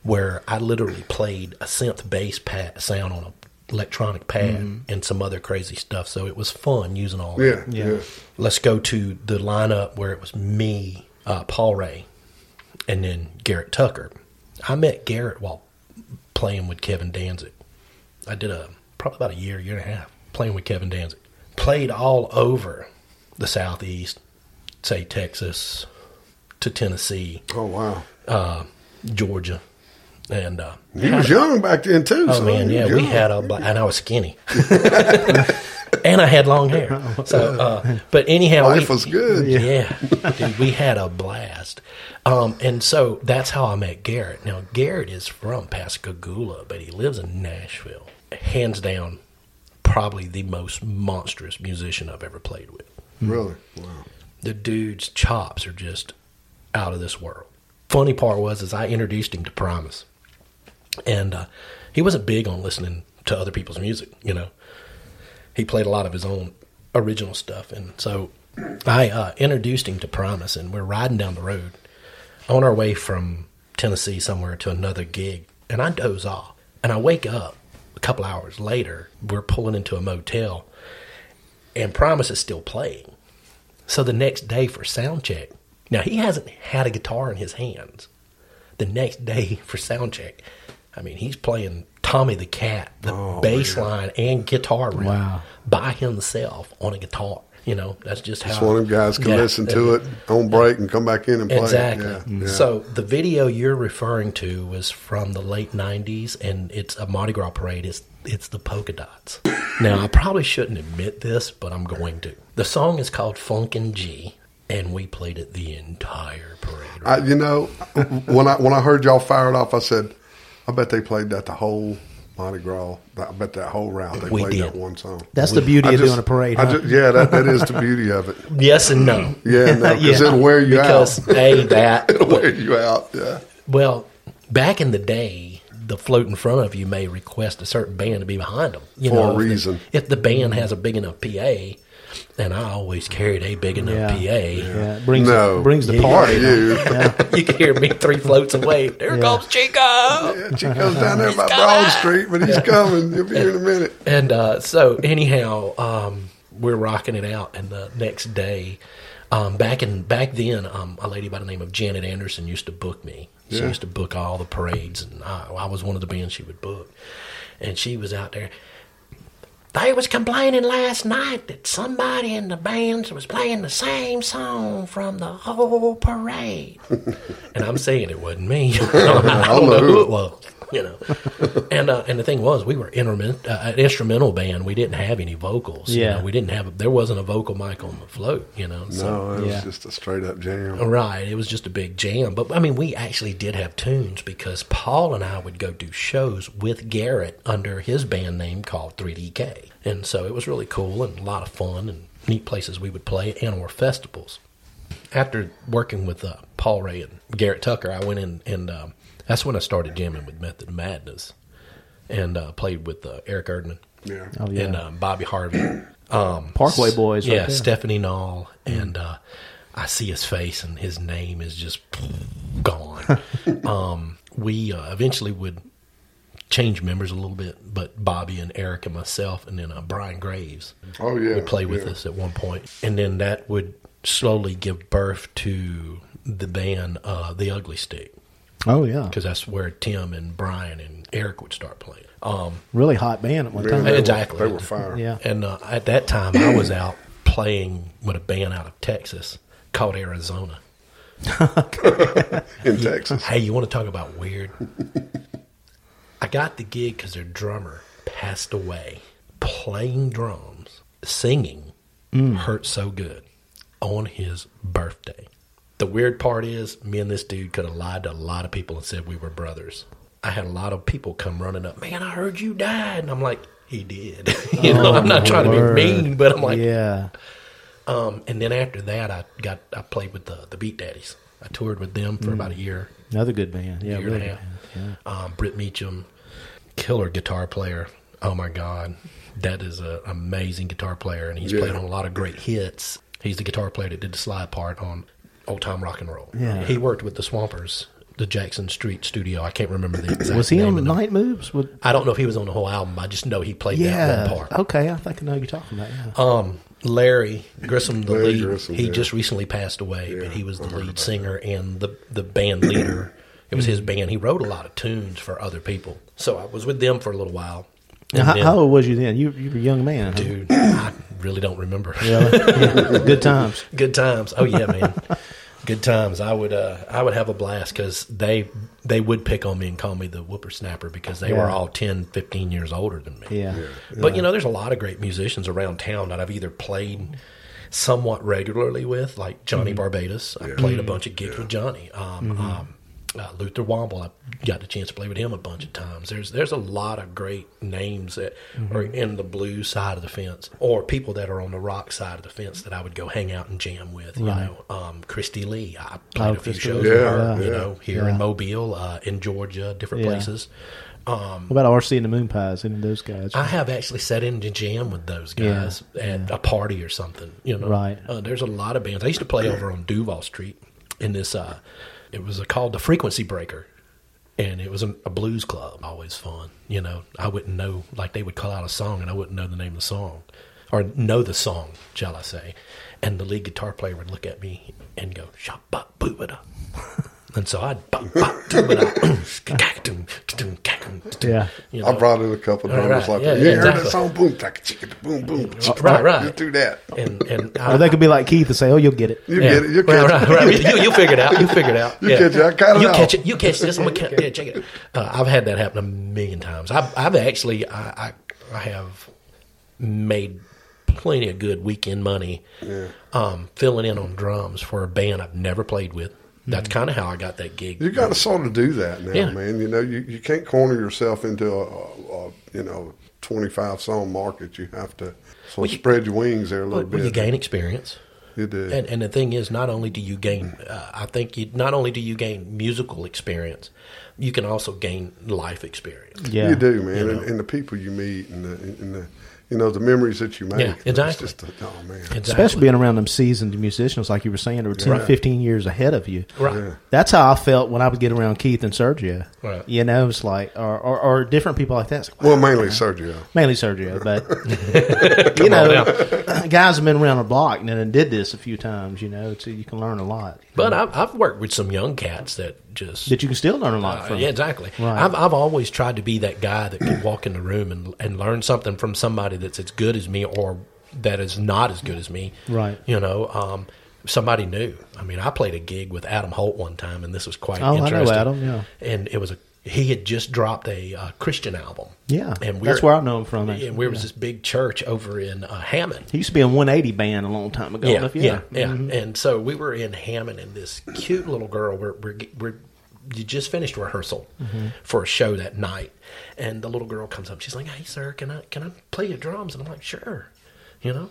Speaker 4: where I literally played a synth bass pad sound on a electronic pad and some other crazy stuff. So it was fun using all
Speaker 2: Yeah,
Speaker 4: that.
Speaker 2: yeah.
Speaker 3: Yeah.
Speaker 4: Let's go to the lineup where it was me, uh, Paul Ray, and then Garrett Tucker. I met Garrett while playing with Kevin Danzig. I did a probably about a year, year and a half playing with Kevin Danzig. Played all over the southeast, say Texas to Tennessee,
Speaker 2: Oh wow,
Speaker 4: uh, Georgia, and uh,
Speaker 2: he was young back then too.
Speaker 4: Oh
Speaker 2: son.
Speaker 4: man, yeah,
Speaker 2: was
Speaker 4: we had a and I was skinny, and I had long hair. So, uh, but anyhow,
Speaker 2: Life
Speaker 4: we,
Speaker 2: was good.
Speaker 4: Yeah, dude, we had a blast. Um, and so that's how I met Garrett. Now Garrett is from Pascagoula, but he lives in Nashville. Hands down, probably the most monstrous musician I've ever played with.
Speaker 2: Really? Wow.
Speaker 4: The dude's chops are just out of this world. Funny part was is I introduced him to Primus, and uh, he wasn't big on listening to other people's music. You know, he played a lot of his own original stuff, and so I uh, introduced him to Primus, and we're riding down the road on our way from Tennessee somewhere to another gig, and I doze off, and I wake up a couple hours later. We're pulling into a motel, and Primus is still playing. So the next day for sound check, now he hasn't had a guitar in his hands. The next day for sound check, I mean he's playing Tommy the Cat, the
Speaker 2: Oh,
Speaker 4: bass
Speaker 2: man.
Speaker 4: line and guitar riff
Speaker 3: Wow.
Speaker 4: by himself on a guitar. You know, that's just how
Speaker 2: Just one of them guys can
Speaker 4: Yeah,
Speaker 2: listen to
Speaker 4: yeah.
Speaker 2: it on break and come back in and play. it.
Speaker 4: Exactly.
Speaker 2: Yeah, yeah.
Speaker 4: So the video you're referring to was from the late '90s, and it's a Mardi Gras parade. It's it's the polka dots. now I probably shouldn't admit this, but I'm going to. The song is called Funkin' G, and we played it the entire parade.
Speaker 2: I, you know, when I when I heard y'all fire it off, I said, I bet they played that the whole Mardi Gras. I bet that whole route they
Speaker 4: We
Speaker 2: played
Speaker 4: did.
Speaker 2: that one song.
Speaker 3: That's the beauty
Speaker 2: I
Speaker 3: of
Speaker 2: just-
Speaker 3: doing a parade.
Speaker 2: I
Speaker 3: Huh?
Speaker 2: just- yeah, that, that is the beauty of it.
Speaker 4: yes and no,
Speaker 2: Yeah, no, because
Speaker 3: Yeah.
Speaker 2: it'll wear you
Speaker 4: because
Speaker 2: out.
Speaker 4: a that
Speaker 2: It'll wear you out. Yeah.
Speaker 4: Well, back in the day, the float in front of you may request a certain band to be behind them. You
Speaker 2: For
Speaker 4: know,
Speaker 2: a
Speaker 4: if the-
Speaker 2: reason.
Speaker 4: if the band has a big enough PA, and I always carried a big enough
Speaker 3: yeah.
Speaker 4: PA,
Speaker 3: Yeah, brings
Speaker 2: No.
Speaker 3: the, brings the
Speaker 4: Yeah,
Speaker 3: party.
Speaker 2: You.
Speaker 4: you can hear me three floats away. There
Speaker 3: Yeah.
Speaker 4: comes Chico.
Speaker 2: Yeah, Chico's down there by
Speaker 4: He's
Speaker 2: Broad. Street, but he's coming. He'll be here in a minute.
Speaker 4: And uh, so, anyhow, um, we're rocking it out. And the next day, um, back in back then, um, a lady by the name of Janet Anderson used to book me. She
Speaker 2: Yeah.
Speaker 4: used to book all the parades, and I, I was one of the bands she would book. And she was out there. They was complaining last night that somebody in the bands was playing the same song from the whole parade. and I'm saying it wasn't me. I don't know who it was. you know. And uh, and the thing was, we were intermin- uh, an instrumental band. We didn't have any vocals. you
Speaker 3: Yeah.
Speaker 4: know. we didn't have. A, there wasn't a vocal mic on the float. You know. So,
Speaker 2: No, it was
Speaker 3: Yeah.
Speaker 2: just a straight up jam.
Speaker 4: Right, it was just a big jam. But I mean, we actually did have tunes because Paul and I would go do shows with Garrett under his band name called 3DK. And so it was really cool and a lot of fun and neat places we would play and or festivals. After working with uh, Paul Ray and Garrett Tucker, I went in and um, that's when I started jamming with Method Madness and uh, played with uh, Eric Erdman
Speaker 2: Yeah.
Speaker 3: Oh yeah,
Speaker 4: and um, Bobby Harvey. Um,
Speaker 3: Parkway Boys.
Speaker 4: yeah,
Speaker 3: there.
Speaker 4: Stephanie Nall, and uh, I see his face, and his name is just gone. um, we uh, eventually would change members a little bit, but Bobby and Eric and myself, and then uh, Brian Graves
Speaker 2: Oh yeah.
Speaker 4: would play with
Speaker 2: yeah.
Speaker 4: us at one point, and then that would slowly give birth to the band uh, The Ugly Stick,
Speaker 3: Oh yeah,
Speaker 4: because that's where Tim and Brian and Eric would start playing. Um,
Speaker 3: really hot band at one time.
Speaker 2: they were-
Speaker 4: Exactly.
Speaker 2: They were fire.
Speaker 3: Yeah,
Speaker 4: And uh, at that time, I was out playing with a band out of Texas called Arizona.
Speaker 2: In Texas.
Speaker 4: Hey, you want to talk about weird? I got the gig because their drummer passed away playing drums, singing Hurt So Good on his birthday. The weird part is, me and this dude could have lied to a lot of people and said we were brothers. I had a lot of people come running up, man, I heard you died. And I'm like, he did. you know, I'm not trying to be mean, but I'm like,
Speaker 3: yeah,
Speaker 4: um, and then after that, I got I played with the the Beat Daddies. I toured with them for about a year,
Speaker 3: another good band. Yeah,
Speaker 4: year
Speaker 3: really
Speaker 4: and a half.
Speaker 3: Yeah.
Speaker 4: Um, Britt Meacham, killer guitar player. Oh my God, that is an amazing guitar player, and he's
Speaker 2: Yeah.
Speaker 4: played on a lot of great hits. He's the guitar player that did the slide part on Old Time Rock and Roll.
Speaker 3: Yeah.
Speaker 4: he worked with the Swampers, the Jackson Street studio. I can't remember the exact.
Speaker 3: Was he
Speaker 4: name
Speaker 3: on the. Night Moves? With,
Speaker 4: I don't know if he was on the whole album. I just know he played
Speaker 3: yeah.
Speaker 4: that one part.
Speaker 3: Okay, I think I know who you're talking about. Yeah.
Speaker 4: Um, Larry Grissom, the
Speaker 2: Larry
Speaker 4: lead,
Speaker 2: Grissom,
Speaker 4: he
Speaker 2: yeah.
Speaker 4: just recently passed away,
Speaker 2: Yeah,
Speaker 4: but he was the lead
Speaker 2: about
Speaker 4: singer and the the band leader. It was his band. He wrote a lot of tunes for other people. So I was with them for a little while.
Speaker 3: Now,
Speaker 4: And
Speaker 3: how,
Speaker 4: then-
Speaker 3: how old was you then? You you were a young man, huh?
Speaker 4: dude, I really don't remember.
Speaker 3: Really? Yeah. Good times.
Speaker 4: Good times. Oh yeah, man. Good times. I would uh, I would have a blast because they they would pick on me and call me the whippersnapper because they were all 10, 15 years older than me.
Speaker 3: Yeah.
Speaker 4: But you know, there's a lot of great musicians around town that I've either played somewhat regularly with, like Johnny Barbados. I played a bunch of gigs with Johnny. Um, um, uh, Luther Womble, I got the chance to play with him a bunch of times. There's there's a lot of great names that are in the blues side of the fence, or people that are on the rock side of the fence that I would go hang out and jam with. You know, um, Christy Lee, I played
Speaker 3: Oh,
Speaker 4: a few
Speaker 3: Christy
Speaker 4: shows
Speaker 3: Lee.
Speaker 4: with
Speaker 2: Yeah,
Speaker 4: her. You know, here
Speaker 3: Yeah.
Speaker 4: in Mobile, uh, in Georgia, different
Speaker 3: Yeah.
Speaker 4: places. Um,
Speaker 3: What about RC and the Moon Pies? Any of those guys?
Speaker 4: I have actually sat in to jam with those
Speaker 3: Yeah,
Speaker 4: guys at a party or something. You know,
Speaker 3: Right.
Speaker 4: Uh, there's a lot of bands. I used to play over on Duval Street in this. Uh, it was uh called the Frequency Breaker, and it was a, a blues club. Always fun. You know, I wouldn't know like they would call out a song, and I wouldn't know the name of the song, or know the song, shall I say? And the lead guitar player would look at me and go, "Shop bop boo ba da." And so I'd bop bop doo ba da,
Speaker 3: Yeah.
Speaker 4: You
Speaker 2: I brought in a couple of
Speaker 4: Right,
Speaker 2: drummers like
Speaker 4: yeah,
Speaker 2: that. You
Speaker 4: yeah,
Speaker 2: heard
Speaker 4: exactly.
Speaker 2: that song? Boom, taka, chicka, boom, boom.
Speaker 4: Right, right.
Speaker 2: Just do that.
Speaker 4: and and
Speaker 3: or they could be like Keith and say, "Oh, you'll get it."
Speaker 2: You
Speaker 4: Yeah.
Speaker 2: get it. You
Speaker 4: right,
Speaker 2: catch
Speaker 4: right,
Speaker 2: it.
Speaker 4: right. You, you figure it out. You figure it out.
Speaker 2: You catch it. I cut it
Speaker 4: you
Speaker 2: out.
Speaker 4: catch it. You catch this. I'm gonna catch, yeah, check it. Uh, I've had that happen a million times. I've, I've actually, I, I, I have made plenty of good weekend money, um, filling in on drums for a band I've never played with. That's kind of how I got that gig.
Speaker 2: You got to sort of do that now,
Speaker 4: Yeah.
Speaker 2: man. You know, you, you can't corner yourself into a, a, a you know twenty five song market. You have to sort of spread your wings there a little
Speaker 4: Well,
Speaker 2: bit.
Speaker 4: you gain experience.
Speaker 2: You do.
Speaker 4: And, and the thing is, not only do you gain, uh, I think you not only do you gain musical experience, you can also gain life experience.
Speaker 3: Yeah.
Speaker 2: You do, man,
Speaker 4: You
Speaker 2: and, and the people you meet, and the, and the you know the memories that you make.
Speaker 4: Yeah,
Speaker 2: It's
Speaker 4: exactly.
Speaker 2: just a, oh man,
Speaker 4: Exactly.
Speaker 3: Especially being around them seasoned musicians, like you were saying, who were 10,
Speaker 2: Right.
Speaker 3: 15 years ahead of you.
Speaker 4: right.
Speaker 2: Yeah.
Speaker 3: That's how I felt when I would get around Keith and Sergio.
Speaker 4: Right.
Speaker 3: You know, it's like, or, or, or different people like that. It's like,
Speaker 2: well, mainly Sergio.
Speaker 3: mainly Sergio, but you know, guys have been around the block and then did this a few times. You know, so you can learn a lot.
Speaker 4: But I've, I've worked with some young cats that just
Speaker 3: that you can still learn a lot
Speaker 4: Uh,
Speaker 3: from.
Speaker 4: yeah, exactly.
Speaker 3: Right.
Speaker 4: I've I've always tried to be that guy that can walk in the room and and learn something from somebody that's as good as me or that is not as good as me.
Speaker 3: Right.
Speaker 4: You know, um, somebody new. I mean, I played a gig with Adam Holt one time, and this was quite
Speaker 3: Oh, I know
Speaker 4: interesting.
Speaker 3: Adam, yeah.
Speaker 4: And it was a he had just dropped a uh, Christian album.
Speaker 3: Yeah,
Speaker 4: and
Speaker 3: that's where I know him from. actually.
Speaker 4: And we was this big church over in uh, Hammond.
Speaker 3: He used to be in 180 band a long time ago.
Speaker 4: Yeah, yeah, yeah.
Speaker 3: Mhm.
Speaker 4: And so we were in Hammond, and this cute little girl. We're we're, we're you just finished rehearsal for a show that night, and the little girl comes up. She's like, "Hey, sir, can I can I play your drums?" And I'm like, "Sure," you know.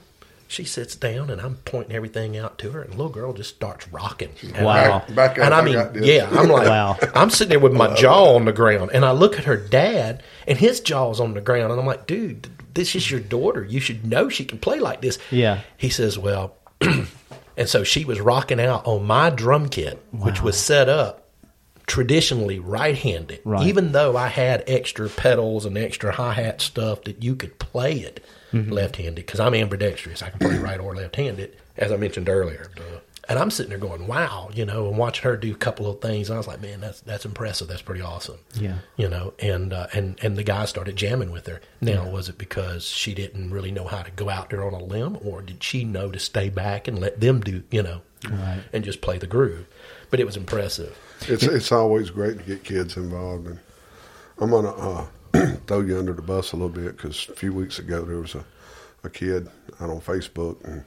Speaker 4: She sits down, and I'm pointing everything out to her, and the little girl just starts rocking. And
Speaker 3: Wow.
Speaker 2: Back, back
Speaker 4: and I
Speaker 2: I
Speaker 4: mean,
Speaker 2: got
Speaker 4: yeah, I'm like,
Speaker 3: Wow.
Speaker 4: I'm sitting there with my jaw on the ground, and I look at her dad, and his jaw's on the ground, and I'm like, dude, this is your daughter. You should know she can play like this.
Speaker 3: Yeah.
Speaker 4: He says, well, and so she was rocking out on my drum kit, which was set up traditionally right-handed.
Speaker 3: Right.
Speaker 4: Even though I had extra pedals and extra hi-hat stuff that you could play it
Speaker 3: Mm-hmm.
Speaker 4: left-handed because I'm ambidextrous. I can play right or left-handed, as I mentioned earlier. And I'm sitting there going, "Wow," you know, and watching her do a couple of things. I was like, "Man, that's that's impressive. That's pretty awesome."
Speaker 3: Yeah.
Speaker 4: you know, and uh, and and the guy started jamming with her. Now, was it because she didn't really know how to go out there on a limb, or did she know to stay back and let them do, you know,
Speaker 3: Right.
Speaker 4: and just play the groove? But it was impressive.
Speaker 2: It's it's always great to get kids involved, and I'm gonna uh, throw you under the bus a little bit because a few weeks ago there was a, a kid out on Facebook and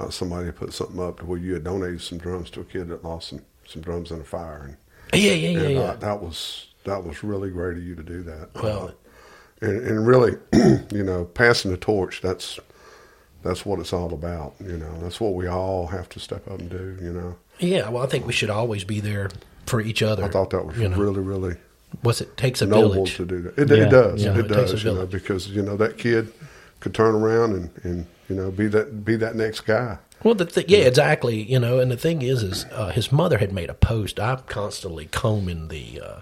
Speaker 2: uh, somebody put something up to where you had donated some drums to a kid that lost some, some drums in a fire, and,
Speaker 4: Yeah, yeah, yeah,
Speaker 2: and
Speaker 4: yeah.
Speaker 2: uh, that was that was really great of you to do that.
Speaker 4: Well-
Speaker 2: Uh, and, and really, you know, passing the torch. That's that's what it's all about. You know, that's what we all have to step up and do. You know,
Speaker 4: Yeah, well, I think we should always be there for each other.
Speaker 2: I thought that was
Speaker 4: you know.
Speaker 2: really, really
Speaker 4: What's it takes a village.
Speaker 2: to do that. It,
Speaker 3: Yeah.
Speaker 2: it does.
Speaker 4: Yeah,
Speaker 2: it,
Speaker 4: it
Speaker 2: does. You know, because you know that kid could turn around and, and you know be that be that next guy.
Speaker 4: Well, the th- yeah, exactly. You know, and the thing is, is uh, his mother had made a post. I'm constantly combing the uh,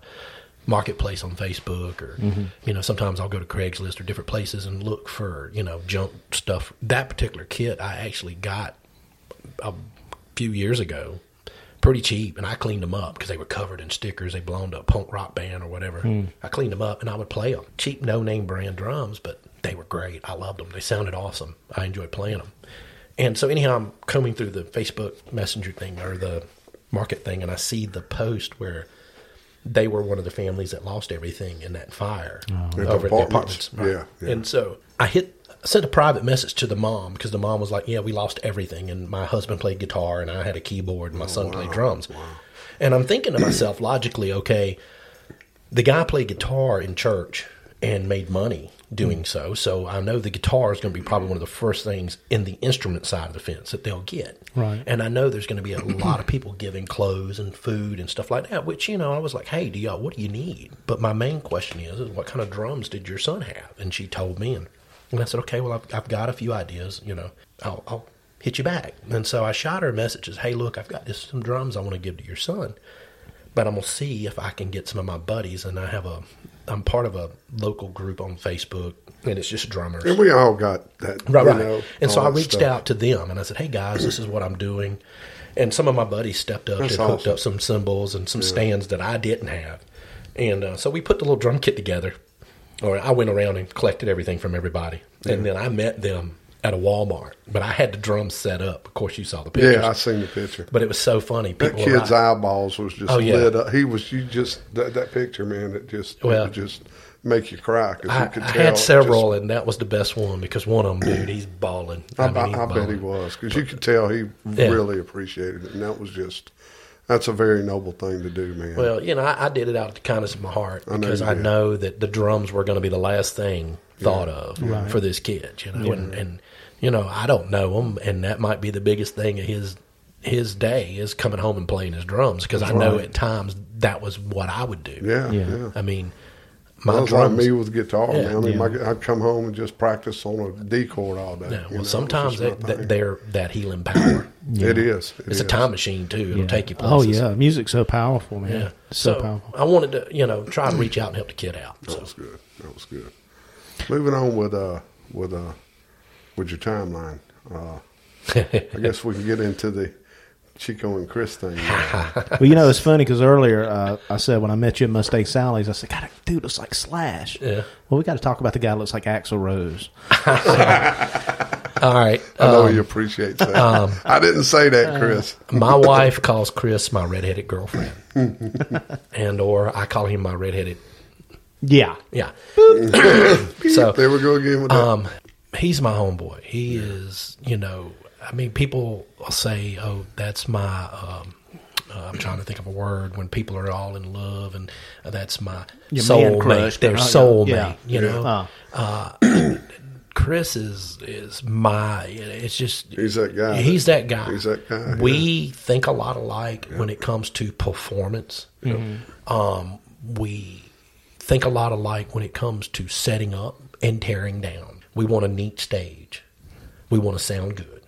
Speaker 4: marketplace on Facebook, or you know, sometimes I'll go to Craigslist or different places and look for you know junk stuff. That particular kit I actually got a few years ago, pretty cheap, and I cleaned them up because they were covered in stickers. They belonged to a punk rock band or whatever. Hmm. I cleaned them up and I would play them. Cheap, no name brand drums, but they were great. I loved them. They sounded awesome. I enjoyed playing them. And so, anyhow, I'm combing through the Facebook Messenger thing or the market thing, and I see the post where they were one of the families that lost everything in that fire oh.
Speaker 2: At the
Speaker 4: over at the
Speaker 2: apartments.
Speaker 4: apartments. Right.
Speaker 2: Yeah, yeah.
Speaker 4: And so I hit sent a private message to the mom because the mom was like, "Yeah, we lost everything, and my husband played guitar, and I had a keyboard, and my oh, son played drums." And I'm thinking to myself, logically, okay, the guy played guitar in church and made money doing mm. so. So I know the guitar is going to be probably one of the first things in the instrument side of the fence that they'll get.
Speaker 3: Right.
Speaker 4: And I know there's going to be a lot of people giving clothes and food and stuff like that, which, you know, I was like, hey, do y'all, what do you need? But my main question is, is what kind of drums did your son have? And she told me, and, and I said, okay, well, I've, I've got a few ideas, you know, I'll, I'll hit you back. And so I shot her a message as, hey, look, I've got this, some drums I want to give to your son but I'm gonna see if I can get some of my buddies. And I have a, I'm part of a local group on Facebook, and it's just drummers.
Speaker 2: And we all got that.
Speaker 4: Right, right.
Speaker 2: know,
Speaker 4: and so I reached
Speaker 2: stuff.
Speaker 4: out to them and I said, "Hey guys, this is what I'm doing." And some of my buddies stepped up
Speaker 2: That's
Speaker 4: and hooked up some cymbals and some stands that I didn't have. And uh, so we put the little drum kit together. Or I went around and collected everything from everybody, and then I met them at a Walmart. But I had the drums set up. Of course, you saw the picture.
Speaker 2: Yeah, I seen the picture.
Speaker 4: but it was so funny.
Speaker 2: That
Speaker 4: People were
Speaker 2: kid's
Speaker 4: like-
Speaker 2: eyeballs was just
Speaker 4: Oh, yeah.
Speaker 2: lit up. He was you just that, that picture, man. It just
Speaker 4: Well-
Speaker 2: it just make you cry because
Speaker 4: I,
Speaker 2: you could
Speaker 4: I
Speaker 2: tell.
Speaker 4: had several,
Speaker 2: just-
Speaker 4: and that was the best one because one of them, dude, he's bawling.
Speaker 2: I,
Speaker 4: mean,
Speaker 2: I,
Speaker 4: he's
Speaker 2: I bet he was because you could tell he
Speaker 4: Yeah.
Speaker 2: really appreciated it, and that was just that's a very noble thing to do, man.
Speaker 4: Well, you know, I, I did it out of the kindness of my heart
Speaker 2: I know
Speaker 4: because I know that the drums were going to be the last thing thought of for this kid. You know, and, and you know, I don't know him, and that might be the biggest thing of his his day is coming home and playing his drums because I know at times that was what I would do.
Speaker 2: yeah,
Speaker 3: Yeah.
Speaker 2: yeah.
Speaker 4: I mean, my
Speaker 2: Well, it's like
Speaker 4: drums.
Speaker 2: me with guitar,
Speaker 4: Yeah.
Speaker 2: man. I mean,
Speaker 3: Yeah.
Speaker 2: my, I'd come home and just practice on a D chord all day.
Speaker 4: yeah, well,
Speaker 2: know,
Speaker 4: sometimes
Speaker 2: just my
Speaker 4: they, they,
Speaker 2: thing.
Speaker 4: they're that healing power.
Speaker 2: It is. It
Speaker 4: It's a time machine too. It'll
Speaker 3: Yeah.
Speaker 4: take you places.
Speaker 3: Oh yeah, music's so powerful, man.
Speaker 4: Yeah.
Speaker 3: So,
Speaker 4: So,
Speaker 3: powerful.
Speaker 4: I wanted to, you know, try to reach out and help the kid out.
Speaker 2: That
Speaker 4: So
Speaker 2: was good. That was good. Moving on with uh with uh with your timeline. Uh, I guess we can get into the Chico and Chris thing. now.
Speaker 3: Well, you know, it's funny because earlier uh, I said when I met you at Mustang Sally's, I said, God, that dude looks like Slash.
Speaker 4: Yeah.
Speaker 3: Well, we got to talk about the guy that looks like Axl Rose.
Speaker 4: All right.
Speaker 2: I know
Speaker 4: um,
Speaker 2: he appreciates that. I didn't say that, Chris.
Speaker 4: my wife calls Chris my redheaded girlfriend, and or I call him my redheaded.
Speaker 3: Yeah.
Speaker 4: Yeah. so
Speaker 2: there we go again with that.
Speaker 4: um, he's my homeboy. He is, you know, I mean, people will say, "Oh, that's my." Um, uh, I'm trying to think of a word when people are all in love, and uh, that's my
Speaker 3: Your man
Speaker 4: soulmate.
Speaker 3: crush,
Speaker 4: Their
Speaker 3: oh, yeah.
Speaker 4: soulmate,
Speaker 3: Yeah.
Speaker 4: you know.
Speaker 3: Uh,
Speaker 4: Chris is is my. It's just
Speaker 2: He's that guy.
Speaker 4: He's that guy.
Speaker 2: He's that guy,
Speaker 4: We think a lot alike when it comes to performance. Um, we think a lot alike when it comes to setting up and tearing down. We want a neat stage. We want to sound good.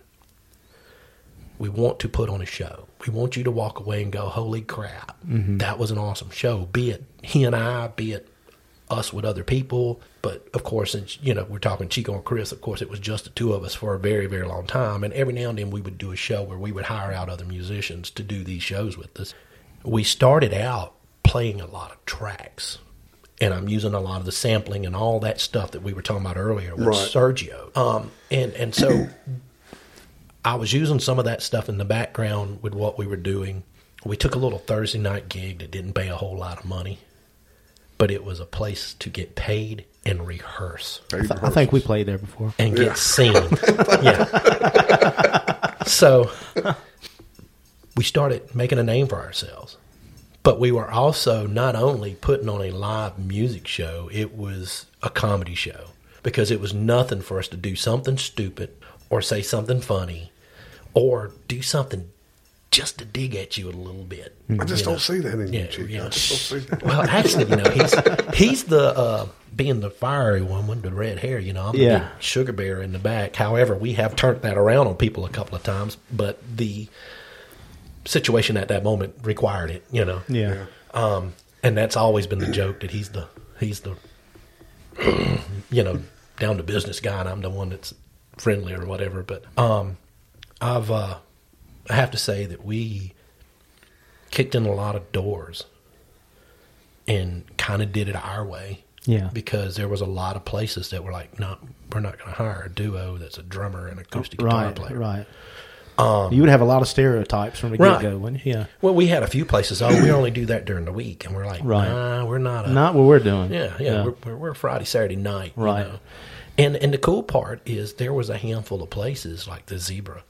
Speaker 4: We want to put on a show. We want you to walk away and go, "Holy crap, that was an awesome show!" Be it he and I, be it us with other people. But of course, since you know we're talking Chico and Chris, of course it was just the two of us for a very, very long time. And every now and then we would do a show where we would hire out other musicians to do these shows with us. We started out playing a lot of tracks. And I'm using a lot of the sampling and all that stuff that we were talking about earlier with
Speaker 2: Right.
Speaker 4: Sergio. Um, and and so I was using some of that stuff in the background with what we were doing. We took a little Thursday night gig that didn't pay a whole lot of money, but it was a place to get paid and rehearse
Speaker 2: Paid
Speaker 3: I think we played there before.
Speaker 4: and get seen. yeah. So we started making a name for ourselves. But we were also not only putting on a live music show, it was a comedy show because it was nothing for us to do something stupid or say something funny or do something just to dig at you a little bit.
Speaker 2: I just
Speaker 4: you
Speaker 2: don't
Speaker 4: know.
Speaker 2: see that in
Speaker 4: Yeah,
Speaker 2: you, Chico.
Speaker 4: yeah.
Speaker 2: I just don't see that.
Speaker 4: Well, actually, you know, he's he's the uh, being the fiery one with the red hair. You know, I'm the
Speaker 3: Yeah.
Speaker 4: big sugar bear in the back. However, we have turned that around on people a couple of times, but the situation at that moment required it. You know,
Speaker 3: Yeah.
Speaker 4: um, and that's always been the joke that he's the he's the you know down to business guy, and I'm the one that's friendly or whatever. But um, I've uh, I have to say that we kicked in a lot of doors and kind of did it our way.
Speaker 3: Yeah.
Speaker 4: Because there was a lot of places that were like, no, we're not going to hire a duo that's a drummer and acoustic guitar
Speaker 3: Right.
Speaker 4: player.
Speaker 3: Right. Right. You would have a lot of stereotypes from the
Speaker 4: Right.
Speaker 3: get go, wouldn't you? Yeah.
Speaker 4: Well, we had a few places. Oh, we only do that during the week, and we're like,
Speaker 3: Right.
Speaker 4: nah, we're not. A,
Speaker 3: Not what we're doing.
Speaker 4: Yeah, yeah, We're, we're, we're Friday, Saturday night, you
Speaker 3: Right.
Speaker 4: know. And and the cool part is there was a handful of places like the Zebra.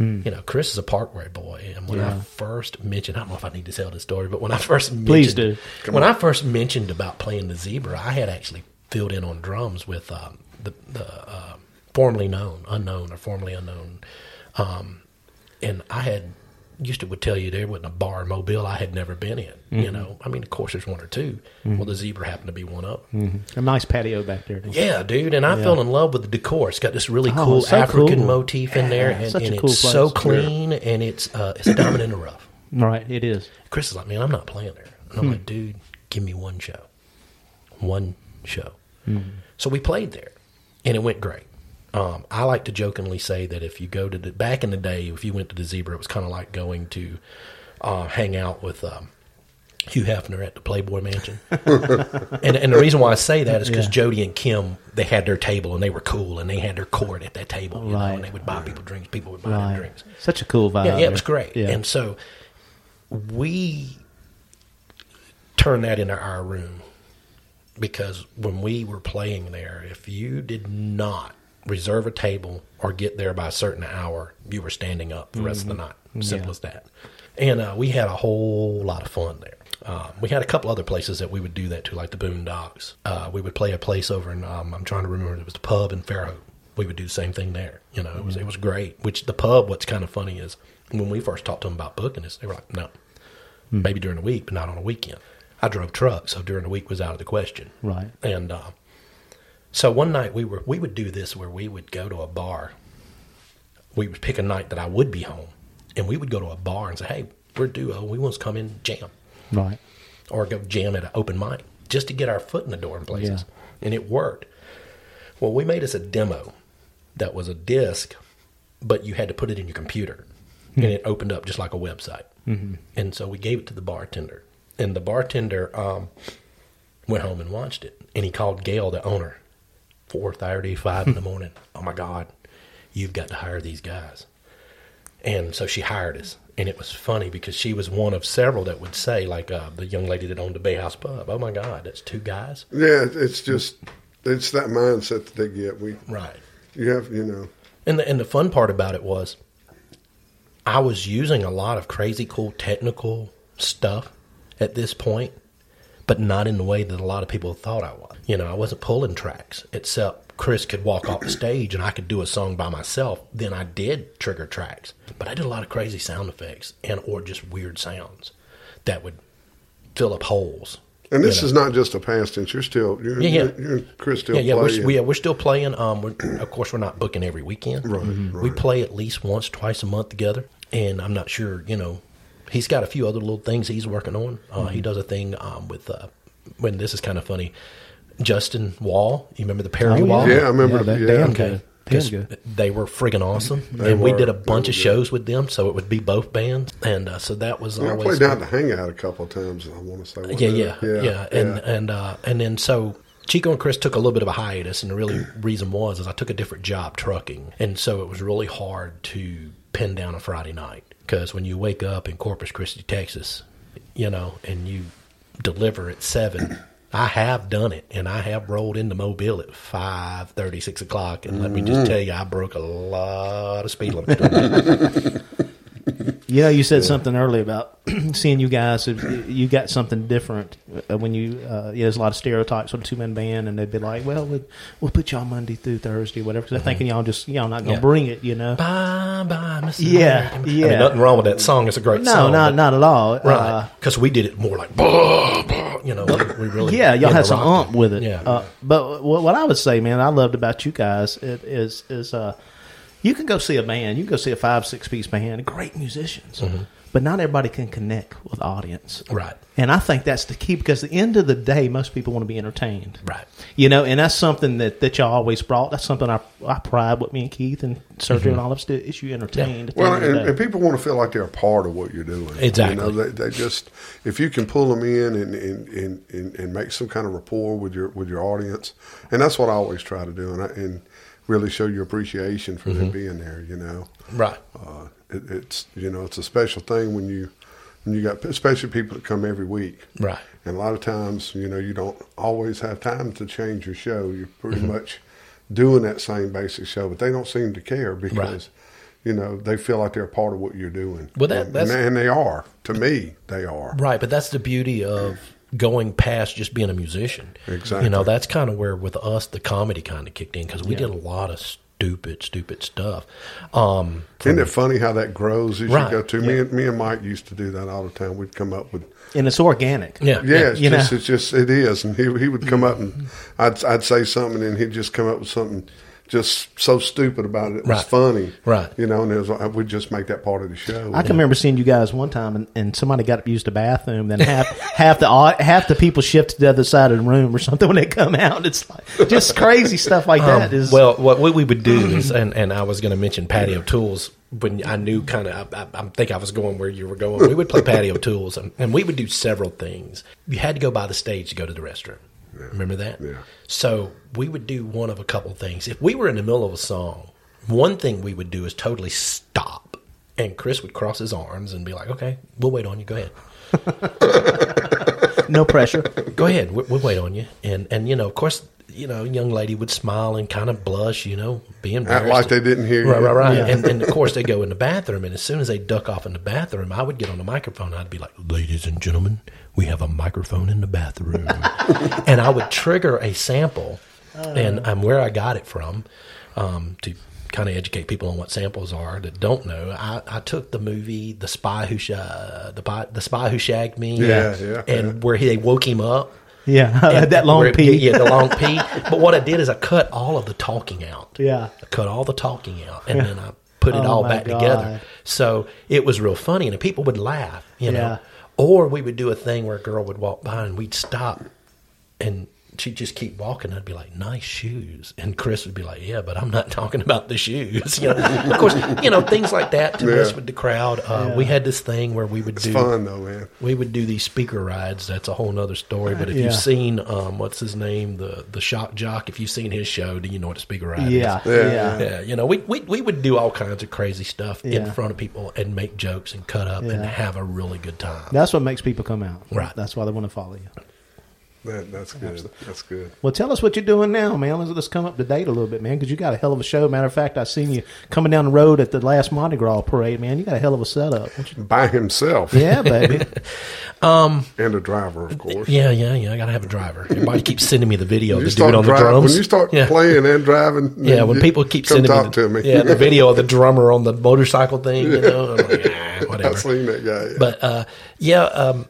Speaker 4: You know, Chris is a Parkway boy, and when I
Speaker 3: Hmm.
Speaker 4: First mentioned, I don't know if I need to tell this story, but when I first mentioned,
Speaker 3: Please do.
Speaker 4: when I first mentioned about playing the Zebra, I had actually filled in on drums with um, the the uh, formerly known, unknown, or formerly unknown, um, and I had used to would tell you there wasn't a bar in Mobile I had never been in.
Speaker 3: Mm-hmm.
Speaker 4: You know, I mean, of course there's one or 2 Well, the Zebra happened to be one of them.
Speaker 3: A nice patio back there.
Speaker 4: Yeah, dude, and I fell in love with the decor. It's got this really
Speaker 3: Oh,
Speaker 4: cool
Speaker 3: so
Speaker 4: African
Speaker 3: cool.
Speaker 4: motif in there,
Speaker 3: Yeah,
Speaker 4: and, and
Speaker 3: cool
Speaker 4: it's so
Speaker 3: place.
Speaker 4: clean, and it's uh, it's a diamond in the rough.
Speaker 3: Right. It is.
Speaker 4: Chris is like, man, I'm not playing there. And I'm like, dude, give me one show, one show. So we played there, and it went great. Um, I like to jokingly say that if you go to the back in the day, if you went to the Zebra, it was kind of like going to uh, hang out with um, Hugh Hefner at the Playboy Mansion. and, and the reason why I say that is because
Speaker 3: Yeah.
Speaker 4: Jody and Kim they had their table and they were cool and they had their court at that table, you know,
Speaker 3: Right.
Speaker 4: and they would buy people drinks. People would buy them drinks.
Speaker 3: Such a cool vibe.
Speaker 4: Yeah, yeah, it was great.
Speaker 3: Yeah.
Speaker 4: And so we turned that into our room because when we were playing there, if you did not reserve a table or get there by a certain hour, you were standing up the rest of the night. Simple
Speaker 3: Yeah.
Speaker 4: as that. And uh, we had a whole lot of fun there. Um, we had a couple other places that we would do that to, like the Boondocks. Uh, we would play a place over in, um, I'm trying to remember, it was the pub in Fairhope. We would do the same thing there. You know, it was it was great. Which the pub, what's kind of funny is when we first talked to them about booking this, they were like, no, maybe during the week, but not on a weekend. I drove trucks, so during the week was out of the question.
Speaker 3: Right.
Speaker 4: And uh, so one night we were we would do this where we would go to a bar. We would pick a night that I would be home, and we would go to a bar and say, "Hey, we're a duo. We want to come in jam,
Speaker 3: Right.
Speaker 4: or go jam at an open mic just to get our foot in the door in places." And it worked. Well, we made us a demo that was a disc, but you had to put it in your computer, and it opened up just like a website. Mm-hmm. And so we gave it to the bartender, and the bartender um, went home and watched it, and he called Gail, the owner, four thirty, five in the morning. Oh my God, you've got to hire these guys. And so she hired us. And it was funny because she was one of several that would say, like uh, the young lady that owned the Bay House Pub, oh my God, that's two guys.
Speaker 2: Yeah, it's just it's that mindset that they get. We
Speaker 4: Right.
Speaker 2: you have you know
Speaker 4: And the, and the fun part about it was, I was using a lot of crazy, cool technical stuff at this point, but not in the way that a lot of people thought I was. You know, I wasn't pulling tracks, except Chris could walk off the stage and I could do a song by myself. Then I did trigger tracks, but I did a lot of crazy sound effects and or just weird sounds that would fill up holes.
Speaker 2: And this
Speaker 4: you know.
Speaker 2: is not just a past tense. You're still, you're,
Speaker 4: Yeah, yeah.
Speaker 2: you're, you're Chris still
Speaker 4: yeah, yeah,
Speaker 2: playing.
Speaker 4: we're, yeah, we're still playing. Um, we're, of course, we're not booking every weekend.
Speaker 2: Right,
Speaker 4: We
Speaker 2: right.
Speaker 4: play at least once, twice a month together, and I'm not sure. You know, he's got a few other little things he's working on. Uh,
Speaker 2: Mm-hmm.
Speaker 4: He does a thing um, with uh, when this is kind of funny. Justin Wall, you remember the Perry
Speaker 3: Oh,
Speaker 4: Wall?
Speaker 2: Yeah, I remember.
Speaker 3: Yeah, that
Speaker 2: yeah.
Speaker 3: damn
Speaker 4: Okay.
Speaker 3: good. Damn
Speaker 4: 'Cause
Speaker 3: good.
Speaker 4: They were friggin' awesome,
Speaker 2: They
Speaker 4: and we did a bunch of
Speaker 2: good.
Speaker 4: shows with them, so it would be both bands, and uh, so that was
Speaker 2: Yeah, I played
Speaker 4: fun.
Speaker 2: down the Hangout a couple of times. I want to say. wasn't
Speaker 4: Yeah, yeah, yeah, and and uh, and then so Chico and Chris took a little bit of a hiatus, and the really reason was is I took a different job trucking, and so it was really hard to pin down a Friday night because when you wake up in Corpus Christi, Texas, you know, and you deliver at seven. I have done it, and I have rolled into Mobile at five thirty, six o'clock, and let me just mm-hmm. tell you, I broke a lot of speed limits.
Speaker 3: You know, you said something earlier about seeing you guys. You got something different uh, when you. Uh, yeah, there's a lot of stereotypes with a two man band, and they'd be like, "Well, we'll, we'll put y'all Monday through Thursday, whatever." Because they're thinking y'all just y'all not gonna
Speaker 4: Yeah.
Speaker 3: bring it, you know.
Speaker 4: bye, bye, Miss
Speaker 3: Yeah,
Speaker 4: American. I
Speaker 3: yeah.
Speaker 4: mean, nothing wrong with that song. It's a great
Speaker 3: No,
Speaker 4: song.
Speaker 3: No,
Speaker 4: not
Speaker 3: not at all.
Speaker 4: Right.
Speaker 3: Uh,
Speaker 4: Because we did it more like, blah, blah, you know, we really.
Speaker 3: yeah, y'all had some ump with it.
Speaker 4: Yeah.
Speaker 3: Uh, but what, what I would say, man, I loved about you guys it is is uh, you can go see a band, you can go see a five six piece band, great musicians, but not everybody can connect with audience.
Speaker 4: Mm-hmm. Right.
Speaker 3: And I think that's the key because at the end of the day, most people want to be entertained.
Speaker 4: Right.
Speaker 3: You know, and that's something that, that y'all always brought. That's something I, I pride with me and Keith and Sergio
Speaker 4: Mm-hmm.
Speaker 3: and all of us do is you entertained. at the
Speaker 2: Well,
Speaker 3: end
Speaker 2: and, and people want to feel like they're a part of what you're doing.
Speaker 4: Exactly.
Speaker 2: You know, they, they just if you can pull them in and and, and, and and make some kind of rapport with your with your audience, and that's what I always try to do, and I, and really show your appreciation for
Speaker 4: Mm-hmm.
Speaker 2: them being there. You know,
Speaker 4: Right.
Speaker 2: uh, it, it's you know it's a special thing when you when you got especially people that come every week.
Speaker 4: Right.
Speaker 2: And a lot of times, you know, you don't always have time to change your show. You're pretty
Speaker 4: Mm-hmm.
Speaker 2: much doing that same basic show, but they don't seem to care because, you know, they feel like they're part of what you're doing.
Speaker 4: Well, that-
Speaker 2: and,
Speaker 4: that's-
Speaker 2: and they are. To me, they are.
Speaker 4: Right. But that's the beauty of going past just being a musician.
Speaker 2: Exactly.
Speaker 4: You know, that's kind of where with us the comedy kind of kicked in because we did a lot of stupid, stupid stuff. Um,
Speaker 2: Isn't it funny how that grows as
Speaker 4: Right.
Speaker 2: you go to? Me and me and Mike used to do that all the time. We'd come up with
Speaker 3: and it's organic.
Speaker 4: yeah.
Speaker 2: Yeah, it's
Speaker 3: You
Speaker 2: just
Speaker 3: know?
Speaker 2: it's just it is, and he he would come up and I'd I'd say something, and he'd just come up with something just so stupid about it. It was
Speaker 4: Right.
Speaker 2: funny,
Speaker 4: Right.
Speaker 2: You know, and it was like, we'd just make that part of the show.
Speaker 3: I can remember seeing you guys one time, and, and somebody got up to the bathroom. Then half half the half the people shifted to the other side of the room or something when they come out. It's like just crazy stuff like that. Is
Speaker 4: Um, well, what we we would do is, and, and I was going to mention patio tools when I knew kind of, I, I, I think I was going where you were going. We would play patio tools, and, and we would do several things. You had to go by the stage to go to the restroom. Remember that?
Speaker 2: Yeah.
Speaker 4: So we would do one of a couple things. If we were in the middle of a song, one thing we would do is totally stop, and Chris would cross his arms and be like, "Okay, we'll wait on you. Go ahead."
Speaker 3: no pressure.
Speaker 4: go ahead. We'll, we'll wait on you. And and you know, of course, you know, young lady would smile and kind of blush. You know, be embarrassed.
Speaker 2: like they didn't hear you.
Speaker 4: Right, right, right.
Speaker 3: Yeah.
Speaker 4: And, and of course, they go in the bathroom. And as soon as they duck off in the bathroom, I would get on the microphone. I'd be like, "Ladies and gentlemen, we have a microphone in the bathroom," and I would trigger a sample, and I'm where I got it from um, to kind of educate people on what samples are that don't know. I, I took the movie The Spy Who Sha- the, Pi- the Spy Who Shagged Me,
Speaker 2: Yeah, yeah,
Speaker 4: and
Speaker 2: yeah.
Speaker 4: where he, they woke him up.
Speaker 3: Yeah,
Speaker 4: And
Speaker 3: that long P.
Speaker 4: Yeah, the long P. But what I did is I cut all of the talking out.
Speaker 3: Yeah.
Speaker 4: I cut all the talking out, and then I put it
Speaker 3: Oh,
Speaker 4: all back
Speaker 3: God.
Speaker 4: together. So it was real funny, and people would laugh, you know. Or we would do a thing where a girl would walk by, and we'd stop and she'd just keep walking. I'd be like, "Nice shoes," and Chris would be like, "Yeah, but I'm not talking about the shoes." You know, of course, you know things like that to mess
Speaker 2: Yeah.
Speaker 4: with the crowd. Uh, We had this thing where we would
Speaker 2: It's
Speaker 4: do
Speaker 2: fun though, man.
Speaker 4: we would do these speaker rides. That's a whole nother story. But if
Speaker 3: Yeah.
Speaker 4: you've seen um, what's his name, the the shock jock, if you've seen his show, do you know what a speaker ride
Speaker 3: Yeah,
Speaker 4: is?
Speaker 2: Yeah.
Speaker 3: yeah,
Speaker 4: Yeah, you know, we, we we would do all kinds of crazy stuff in front of people and make jokes and cut up and have a really good time.
Speaker 3: That's what makes people come out.
Speaker 4: Right.
Speaker 3: That's why they want to follow you.
Speaker 2: That, that's good. That's good.
Speaker 3: Well, tell us what you're doing now, man. Let's, let's come up to date a little bit, man, because you got a hell of a show. Matter of fact, I seen you coming down the road at the last Mardi Gras parade, man. You got a hell of a setup. You-
Speaker 2: By himself
Speaker 3: Yeah, baby.
Speaker 2: and a driver, of course.
Speaker 4: Yeah, yeah, yeah. I gotta have a driver. Everybody keeps sending me the video of the dude on the drums.
Speaker 2: when you start
Speaker 4: yeah.
Speaker 2: playing and driving,
Speaker 4: Yeah, when people keep sending
Speaker 2: talk
Speaker 4: me, the,
Speaker 2: to me,
Speaker 4: yeah, the video of the drummer on the motorcycle thing, you know, I'm like, ah, whatever.
Speaker 2: I've seen that guy. Yeah.
Speaker 4: But uh, yeah, um,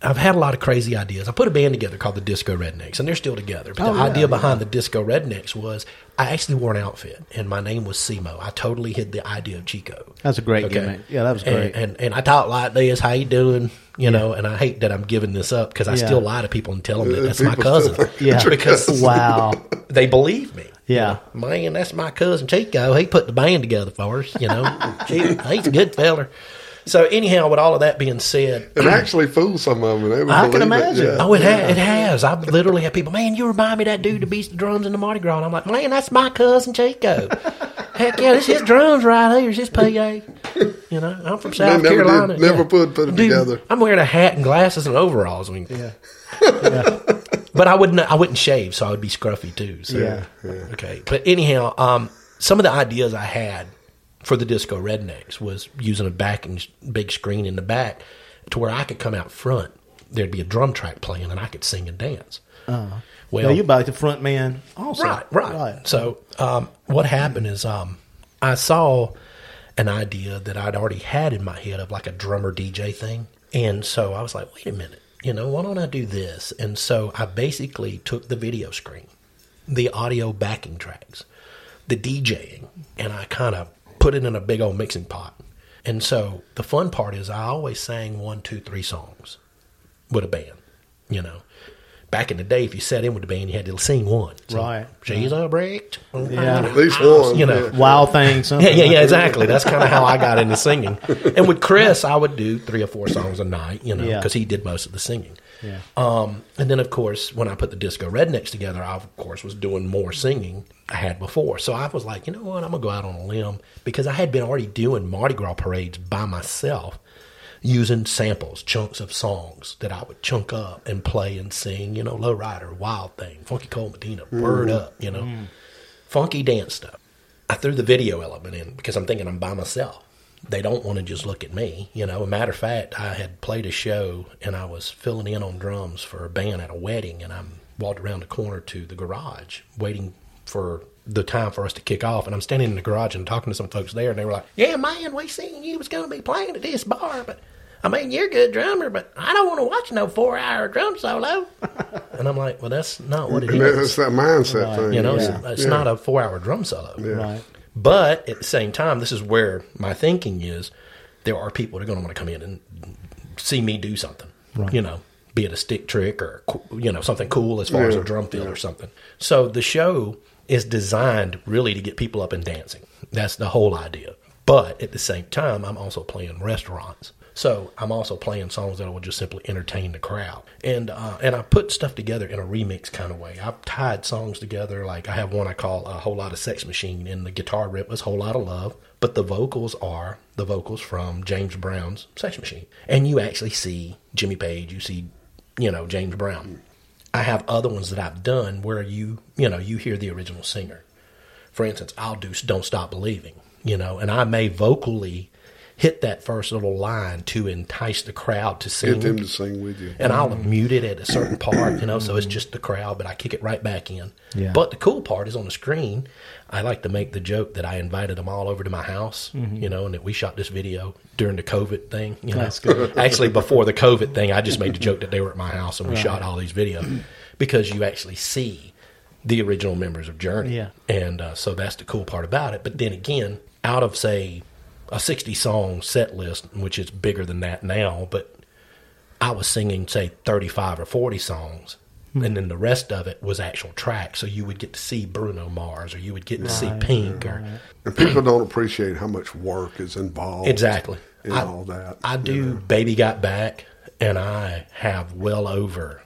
Speaker 4: I've had a lot of crazy ideas. I put a band together called the Disco Rednecks, and they're still together. But
Speaker 3: Oh,
Speaker 4: the
Speaker 3: yeah,
Speaker 4: idea
Speaker 3: yeah.
Speaker 4: behind the Disco Rednecks was I actually wore an outfit, and my name was Simo. I totally hid the idea of Chico.
Speaker 3: That's a great gimmick. Yeah, that was great.
Speaker 4: And, and and I talk like this. How you doing? You know, and I hate that I'm giving this up because I
Speaker 3: Yeah.
Speaker 4: still lie to people and tell them that
Speaker 2: Uh,
Speaker 4: that's my cousin.
Speaker 3: Yeah.
Speaker 4: because
Speaker 3: wow.
Speaker 4: they believe me.
Speaker 3: Yeah.
Speaker 4: Man, that's my cousin Chico. He put the band together for us, you know. He- He's a good feller. So anyhow, with all of that being said,
Speaker 2: it actually fooled some of them.
Speaker 3: I can imagine.
Speaker 2: It. Yeah.
Speaker 4: oh, it, ha- it has. I literally have people, man, you remind me of that dude that beats the drums in the Mardi Gras. And I'm like, man, that's my cousin Chico. Heck yeah, this his drums right here. It's his PA. You know, I'm from South
Speaker 2: never did-
Speaker 4: Carolina.
Speaker 2: never
Speaker 4: Yeah.
Speaker 2: put- put it
Speaker 4: Dude,
Speaker 2: together.
Speaker 4: I'm wearing a hat and glasses and overalls. I mean,
Speaker 3: Yeah.
Speaker 4: but I wouldn't. I wouldn't shave, so I would be scruffy too. So.
Speaker 3: Yeah.
Speaker 4: Okay. But anyhow, um, some of the ideas I had for the Disco Rednecks was using a backing big screen in the back to where I could come out front. There'd be a drum track playing, and I could sing and dance.
Speaker 3: Uh,
Speaker 4: Well,
Speaker 3: you're about the front man also.
Speaker 4: Right, right. So um, what happened is um, I saw an idea that I'd already had in my head of like a drummer DJ thing, and so I was like, wait a minute, you know, why don't I do this? And so I basically took the video screen, the audio backing tracks, the DJing, and I kind of put it in a big old mixing pot. And so the fun part is I always sang one, two, three songs with a band, you know. Back in the day, if you sat in with the band, you had to sing one. So,
Speaker 3: Right.
Speaker 4: She's a brick.
Speaker 3: Yeah.
Speaker 2: At least one.
Speaker 4: You know.
Speaker 2: yeah.
Speaker 3: Wild thing, something.
Speaker 4: Yeah, yeah,
Speaker 3: like
Speaker 4: yeah, exactly. That's kind of how I got into singing. And with Chris, I would do three or four songs a night, you know,
Speaker 3: Yeah.
Speaker 4: because he did most of the singing.
Speaker 3: Yeah.
Speaker 4: Um, and then, of course, when I put the Disco Rednecks together, I, of course, was doing more singing I had before. So I was like, you know what? I'm going to go out on a limb because I had been already doing Mardi Gras parades by myself using samples, chunks of songs that I would chunk up and play and sing, you know, Low Rider, Wild Thing, Funky Cold Medina, Word mm-hmm. Up, you know, mm. funky dance stuff. I threw the video element in because I'm thinking I'm by myself. They don't want to just look at me, you know. A matter of fact, I had played a show and I was filling in on drums for a band at a wedding, and I'm walked around the corner to the garage waiting for the time for us to kick off. And I'm standing in the garage and talking to some folks there, and they were like, "Yeah, man, we seen you was going to be playing at this bar, but I mean, you're a good drummer, but I don't want to watch no four hour drum solo." and I'm like, "Well, that's not what it
Speaker 2: And
Speaker 4: is."
Speaker 2: that's that mindset thing.
Speaker 4: You know,
Speaker 2: yeah.
Speaker 4: it's, it's
Speaker 2: Yeah.
Speaker 4: not a four hour drum solo.
Speaker 3: Right.
Speaker 4: But at the same time, this is where my thinking is there are people that are going to want to come in and see me do something,
Speaker 3: Right.
Speaker 4: you know, be it a stick trick or, you know, something cool as far as a drum fill or something. So the show is designed really to get people up and dancing. That's the whole idea. But at the same time, I'm also playing restaurants. So I'm also playing songs that will just simply entertain the crowd, and uh, and I put stuff together in a remix kind of way. I've tied songs together. Like I have one I call a whole lot of Sex Machine, and the guitar rip is whole lot of love, but the vocals are the vocals from James Brown's Sex Machine, and you actually see Jimmy Page, you see, you know, James Brown. I have other ones that I've done where you you know you hear the original singer. For instance, I'll do "Don't Stop Believing," you know, and I may vocally hit that first little line to entice the crowd to sing
Speaker 2: Get them to sing with you.
Speaker 4: and I'll mute it at a certain part, you know, so it's just the crowd, but I kick it right back in.
Speaker 3: Yeah.
Speaker 4: But the cool part is on the screen, I like to make the joke that I invited them all over to my house, you know, and that we shot this video during the COVID thing. You know,
Speaker 3: That's good.
Speaker 4: actually before the COVID thing, I just made the joke that they were at my house and we shot all these videos because you actually see the original members of Journey.
Speaker 3: Yeah.
Speaker 4: And uh, so that's the cool part about it. But then again, out of say a 60 song set list, which is bigger than that now, but I was singing say 35 or 40 songs hmm. And then the rest of it was actual tracks. so you would get to see Bruno Mars, or you would get to see Pink, or
Speaker 2: And people don't appreciate how much work is involved.
Speaker 4: exactly.
Speaker 2: In
Speaker 4: I,
Speaker 2: all that.
Speaker 4: I do.
Speaker 2: know.
Speaker 4: Baby got back, and I have well over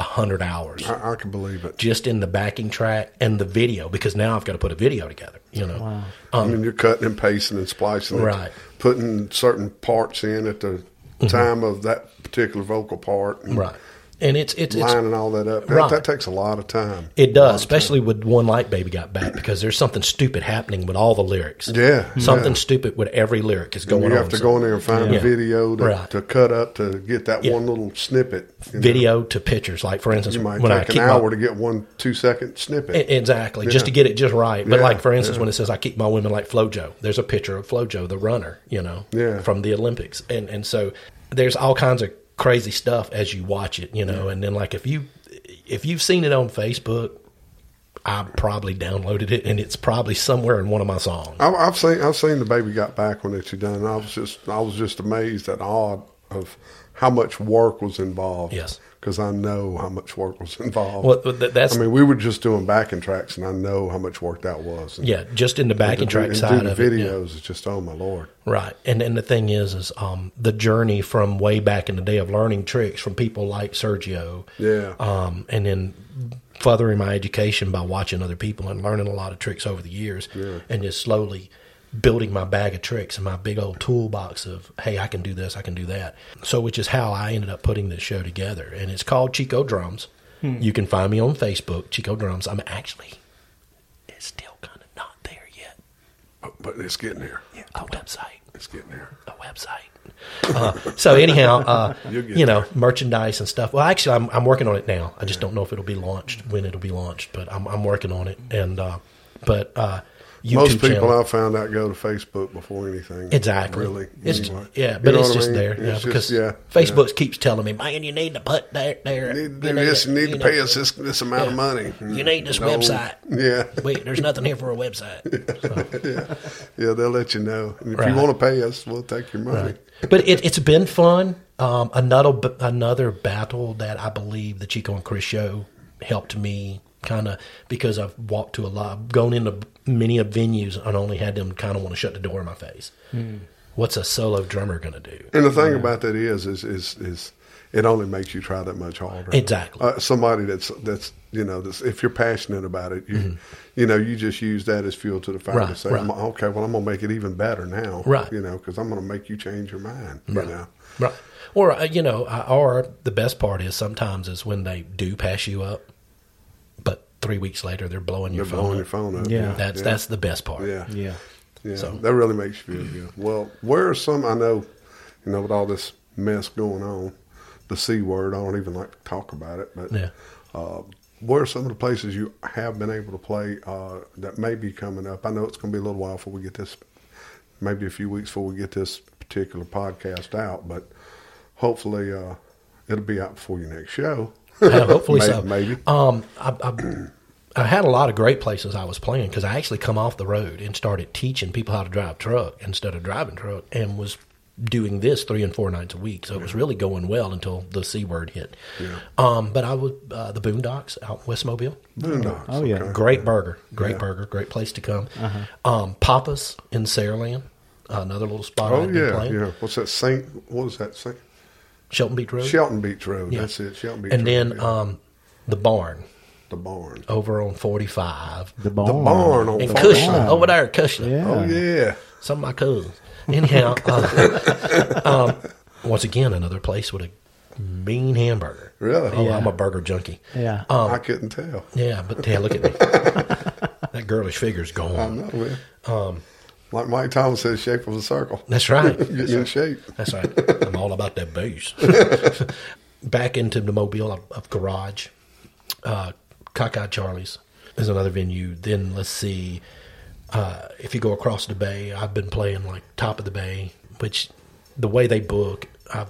Speaker 4: a hundred hours
Speaker 2: I, I can believe it.
Speaker 4: just in the backing track and the video because now I've got to put a video together. You know,
Speaker 2: I mean, you're cutting and pasting and splicing it,
Speaker 4: Um, Right.
Speaker 2: putting certain parts in at the time of that particular vocal part, and
Speaker 4: Mm-hmm. right? And it's it's, it's
Speaker 2: lining all that up. That,
Speaker 4: Right.
Speaker 2: that takes a lot of time.
Speaker 4: It does, especially with one light Baby Got Back, because there's something stupid happening with all the lyrics.
Speaker 2: Yeah,
Speaker 4: Something
Speaker 2: yeah.
Speaker 4: stupid with every lyric is going.
Speaker 2: You
Speaker 4: on.
Speaker 2: have to
Speaker 4: So
Speaker 2: go in there and find
Speaker 4: Yeah.
Speaker 2: a video to,
Speaker 4: Right.
Speaker 2: to cut up to get that
Speaker 4: Yeah.
Speaker 2: one little snippet. you know.
Speaker 4: video to pictures. Like for instance,
Speaker 2: You might
Speaker 4: when I
Speaker 2: take an hour
Speaker 4: my,
Speaker 2: to get one two second snippet.
Speaker 4: E- Exactly, just to get it just right. But like for instance, when it says I keep my women like FloJo, there's a picture of FloJo, the runner, you know,
Speaker 2: Yeah.
Speaker 4: from the Olympics, and and so there's all kinds of crazy stuff as you watch it, you know. And then like if you if you've seen it on Facebook, I probably downloaded it, and it's probably somewhere in one of my songs.
Speaker 2: I've, I've seen I've seen the baby got back when it's done. I was just I was just amazed at awe of how much work was involved.
Speaker 4: Yes.
Speaker 2: Because I know how much work was involved.
Speaker 4: Well, that's-
Speaker 2: I mean, we were just doing backing tracks, and I know how much work that was. And
Speaker 4: Yeah, just in the backing
Speaker 2: and
Speaker 4: track
Speaker 2: and
Speaker 4: side
Speaker 2: the
Speaker 4: of it. yeah.
Speaker 2: videos. It's just oh my lord.
Speaker 4: Right. And and the thing is is um the journey from way back in the day of learning tricks from people like Sergio.
Speaker 2: Yeah.
Speaker 4: Um and then furthering my education by watching other people and learning a lot of tricks over the years and just slowly building my bag of tricks and my big old toolbox of hey I can do this, I can do that. So which is how I ended up putting this show together. And it's called Chico Drums. You can find me on Facebook, Chico Drums. I'm actually it's still kind of not there yet.
Speaker 2: But, but it's getting there.
Speaker 4: A website
Speaker 2: It's getting there.
Speaker 4: a website. Uh, so anyhow, uh,
Speaker 2: You'll get
Speaker 4: you know, merchandise and stuff. Well, actually, I'm I'm working on it now. I just don't know if it'll be launched when it'll be launched, but I'm I'm working on it. And uh, but uh, YouTube
Speaker 2: Most people
Speaker 4: channel.
Speaker 2: I've found out go to Facebook before anything.
Speaker 4: Exactly.
Speaker 2: Really.
Speaker 4: It's
Speaker 2: anyway.
Speaker 4: yeah,
Speaker 2: You
Speaker 4: but
Speaker 2: know
Speaker 4: it's
Speaker 2: what I
Speaker 4: just
Speaker 2: mean?
Speaker 4: there.
Speaker 2: It's
Speaker 4: yeah,
Speaker 2: just-
Speaker 4: because
Speaker 2: yeah,
Speaker 4: Facebook keeps telling me, man, you need to put there there.
Speaker 2: yeah. Need to
Speaker 4: you
Speaker 2: do
Speaker 4: know,
Speaker 2: this. You need to
Speaker 4: know,
Speaker 2: pay us this this amount of money.
Speaker 4: You need this
Speaker 2: No.
Speaker 4: website.
Speaker 2: Yeah.
Speaker 4: Wait, there's nothing here for a website. So,
Speaker 2: Yeah, they'll let you know. And if
Speaker 4: Right.
Speaker 2: you want to pay us, we'll take your money.
Speaker 4: but it, it's been fun. Um, another another battle that I believe the Chico and Chris show helped me kind of because I've walked to a lot, gone into many of venues and only had them kind of want to shut the door in my face. What's a solo drummer going to do?
Speaker 2: And the thing about that is, is, is, is it only makes you try that much harder.
Speaker 4: Exactly.
Speaker 2: Uh, somebody that's that's you know that's if you're passionate about it, you you know you just use that as fuel to the fire to
Speaker 4: Mm-hmm.
Speaker 2: Say,
Speaker 4: right.
Speaker 2: "I'm- okay, well I'm gonna make it even better now,
Speaker 4: Right.
Speaker 2: You know, because I'm gonna make you change your mind.
Speaker 4: Right.
Speaker 2: You know,
Speaker 4: Right. Or uh, you know, or the best part is sometimes is when they do pass you up, but three weeks later they're blowing your
Speaker 2: they're
Speaker 4: phone.
Speaker 2: blowing
Speaker 4: up.
Speaker 2: your phone up.
Speaker 3: Yeah.
Speaker 4: That's
Speaker 2: yeah.
Speaker 4: that's the best part.
Speaker 2: yeah.
Speaker 3: Yeah.
Speaker 2: Yeah,
Speaker 4: So-
Speaker 2: that really makes you feel good. Well, where are some? I know, you know, with all this mess going on, the c word. I don't even like to talk about it, but
Speaker 4: Yeah.
Speaker 2: uh, where are some of the places you have been able to play uh, that may be coming up? I know it's going to be a little while before we get this, maybe a few weeks before we get this particular podcast out, but hopefully uh, it'll be out before your next show.
Speaker 4: Yeah, hopefully
Speaker 2: maybe,
Speaker 4: so.
Speaker 2: Maybe.
Speaker 4: Um, I, I, I had a lot of great places I was playing because I actually come off the road and started teaching people how to drive truck instead of driving truck, and was doing this three and four nights a week. So it was really going well until the c word hit. Um, but I was uh, the Boondocks out in West Mobile.
Speaker 2: Boondocks.
Speaker 3: Oh, yeah.
Speaker 2: okay.
Speaker 4: Great burger, great
Speaker 2: Yeah.
Speaker 4: burger, great place to come. Um, Papa's in Saraland, another little spot
Speaker 2: Oh
Speaker 4: I've
Speaker 2: yeah, yeah. What's that Saint? What is that Saint?
Speaker 4: Shelton Beach Road,
Speaker 2: Shelton Beach Road.
Speaker 4: Yeah.
Speaker 2: That's it. Shelton Beach
Speaker 4: and
Speaker 2: Road.
Speaker 4: then
Speaker 2: yeah.
Speaker 4: um, the barn
Speaker 2: the barn.
Speaker 4: over on forty five.
Speaker 3: The barn.
Speaker 2: The barn on
Speaker 4: In
Speaker 2: Farm.
Speaker 4: Cushing, over there at Cushing.
Speaker 3: Yeah.
Speaker 2: Oh yeah.
Speaker 4: Some of my cousins. Anyhow, uh, um, once again, another place with a mean hamburger.
Speaker 2: Really?
Speaker 4: Oh,
Speaker 3: Yeah.
Speaker 4: I'm a burger junkie.
Speaker 3: Yeah.
Speaker 2: I couldn't tell.
Speaker 4: Yeah, but yeah, look at me. that girlish figure's
Speaker 2: I
Speaker 4: gone.
Speaker 2: I know. man. Um, like Mike Thomas says, shape of a circle.
Speaker 4: That's right.
Speaker 2: Get in shape.
Speaker 4: That's right. I'm all about that bass. Back into the mobile of, of garage. Uh, Cockeyed Charlie's is another venue. Then let's see. Uh, if you go across the bay, I've been playing like top of the bay, which the way they book, I've,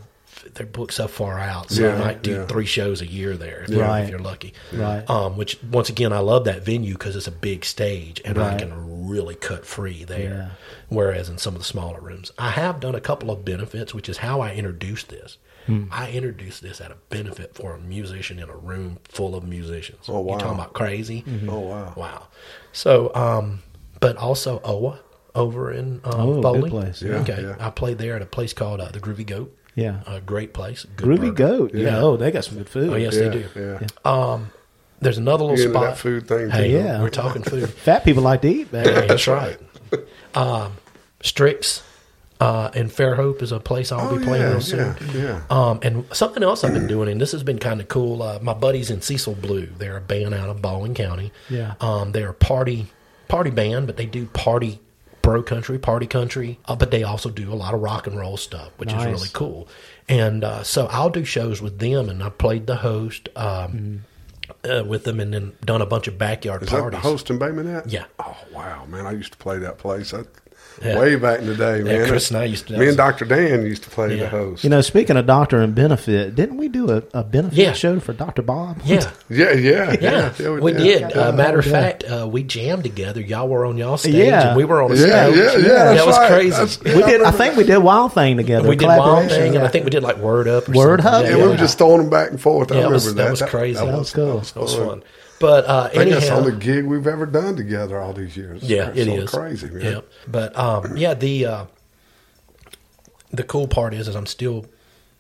Speaker 4: they're booked so far out. So I might do
Speaker 2: yeah.
Speaker 4: three shows a year there if, you're,
Speaker 3: Right.
Speaker 4: if you're lucky.
Speaker 3: Right.
Speaker 4: Um, which once again, I love that venue because it's a big stage and I can really cut free there.
Speaker 3: Yeah.
Speaker 4: Whereas in some of the smaller rooms, I have done a couple of benefits, which is how I introduced this. I introduced this at a benefit for a musician in a room full of musicians.
Speaker 2: Oh, wow.
Speaker 4: You talking about crazy?
Speaker 2: Oh wow.
Speaker 4: Wow. So, um, but also Owa over in um,
Speaker 3: Oh, good
Speaker 4: Bowling.
Speaker 3: place.
Speaker 2: Yeah,
Speaker 4: okay.
Speaker 2: yeah.
Speaker 4: I played there at a place called uh, the Groovy Goat.
Speaker 3: Yeah.
Speaker 4: A great place. Good
Speaker 3: Groovy
Speaker 4: burger.
Speaker 3: Goat. Yeah.
Speaker 4: Yeah.
Speaker 3: Oh, they got some good food.
Speaker 4: Oh, yes,
Speaker 2: Yeah,
Speaker 4: they do.
Speaker 2: yeah.
Speaker 4: Um, There's another little
Speaker 2: You into
Speaker 4: spot.
Speaker 2: that food thing?
Speaker 4: Hey,
Speaker 2: too?
Speaker 3: Yeah.
Speaker 4: we're talking food.
Speaker 3: Fat people like to eat. baby.
Speaker 4: Yeah, that's right. Um, Strix uh, in Fairhope is a place I'll
Speaker 2: Oh,
Speaker 4: be playing
Speaker 2: yeah,
Speaker 4: real soon.
Speaker 2: yeah, yeah.
Speaker 4: Um, and something else I've been doing, and this has been kind of cool. Uh, my buddies in Cecil Blue, they're a band out of Baldwin County.
Speaker 3: Yeah.
Speaker 4: Um, they're a party party band, but they do party bro country, party country. Uh, but they also do a lot of rock and roll stuff, which
Speaker 3: Nice.
Speaker 4: is really cool. And uh, so I'll do shows with them, and I played the host um, uh, with them, and then done a bunch of backyard
Speaker 2: Is that the
Speaker 4: parties.
Speaker 2: host in Bay Minette?
Speaker 4: Yeah.
Speaker 2: Oh wow, man! I used to play that place. I,
Speaker 4: Yeah.
Speaker 2: Way back in the day, man.
Speaker 4: Chris and I used to-
Speaker 2: Me and Doctor Dan used to play the host.
Speaker 3: You know, speaking of doctor and benefit, didn't we do a, a benefit
Speaker 4: Yeah.
Speaker 3: show for Doctor Bob?
Speaker 4: Yeah.
Speaker 2: yeah, yeah,
Speaker 4: Yeah,
Speaker 2: yeah.
Speaker 4: we did. Uh, matter of
Speaker 3: Yeah.
Speaker 4: fact, uh, we jammed together. Y'all were on y'all stage,
Speaker 3: Yeah.
Speaker 4: and we were on a
Speaker 2: Yeah,
Speaker 4: stage.
Speaker 2: yeah, yeah.
Speaker 4: that was
Speaker 2: right.
Speaker 4: crazy.
Speaker 2: That's-
Speaker 3: We did. I think we did Wild Thing together.
Speaker 4: we did Wild. Thing, and I think we did like Word Up. Or
Speaker 3: Word
Speaker 4: something.
Speaker 3: Up,
Speaker 2: Yeah, we were just throwing them back and forth. I
Speaker 4: Yeah,
Speaker 2: remember that.
Speaker 4: that was crazy.
Speaker 2: That,
Speaker 4: That
Speaker 2: was,
Speaker 3: cool.
Speaker 2: That
Speaker 4: That was
Speaker 2: fun.
Speaker 4: Fun. But uh,
Speaker 2: I think that's the only gig we've ever done together all these years.
Speaker 4: yeah,
Speaker 2: It's
Speaker 4: it
Speaker 2: so
Speaker 4: is
Speaker 2: crazy, man.
Speaker 4: Yeah, but um, yeah, the uh, the cool part is, is I'm still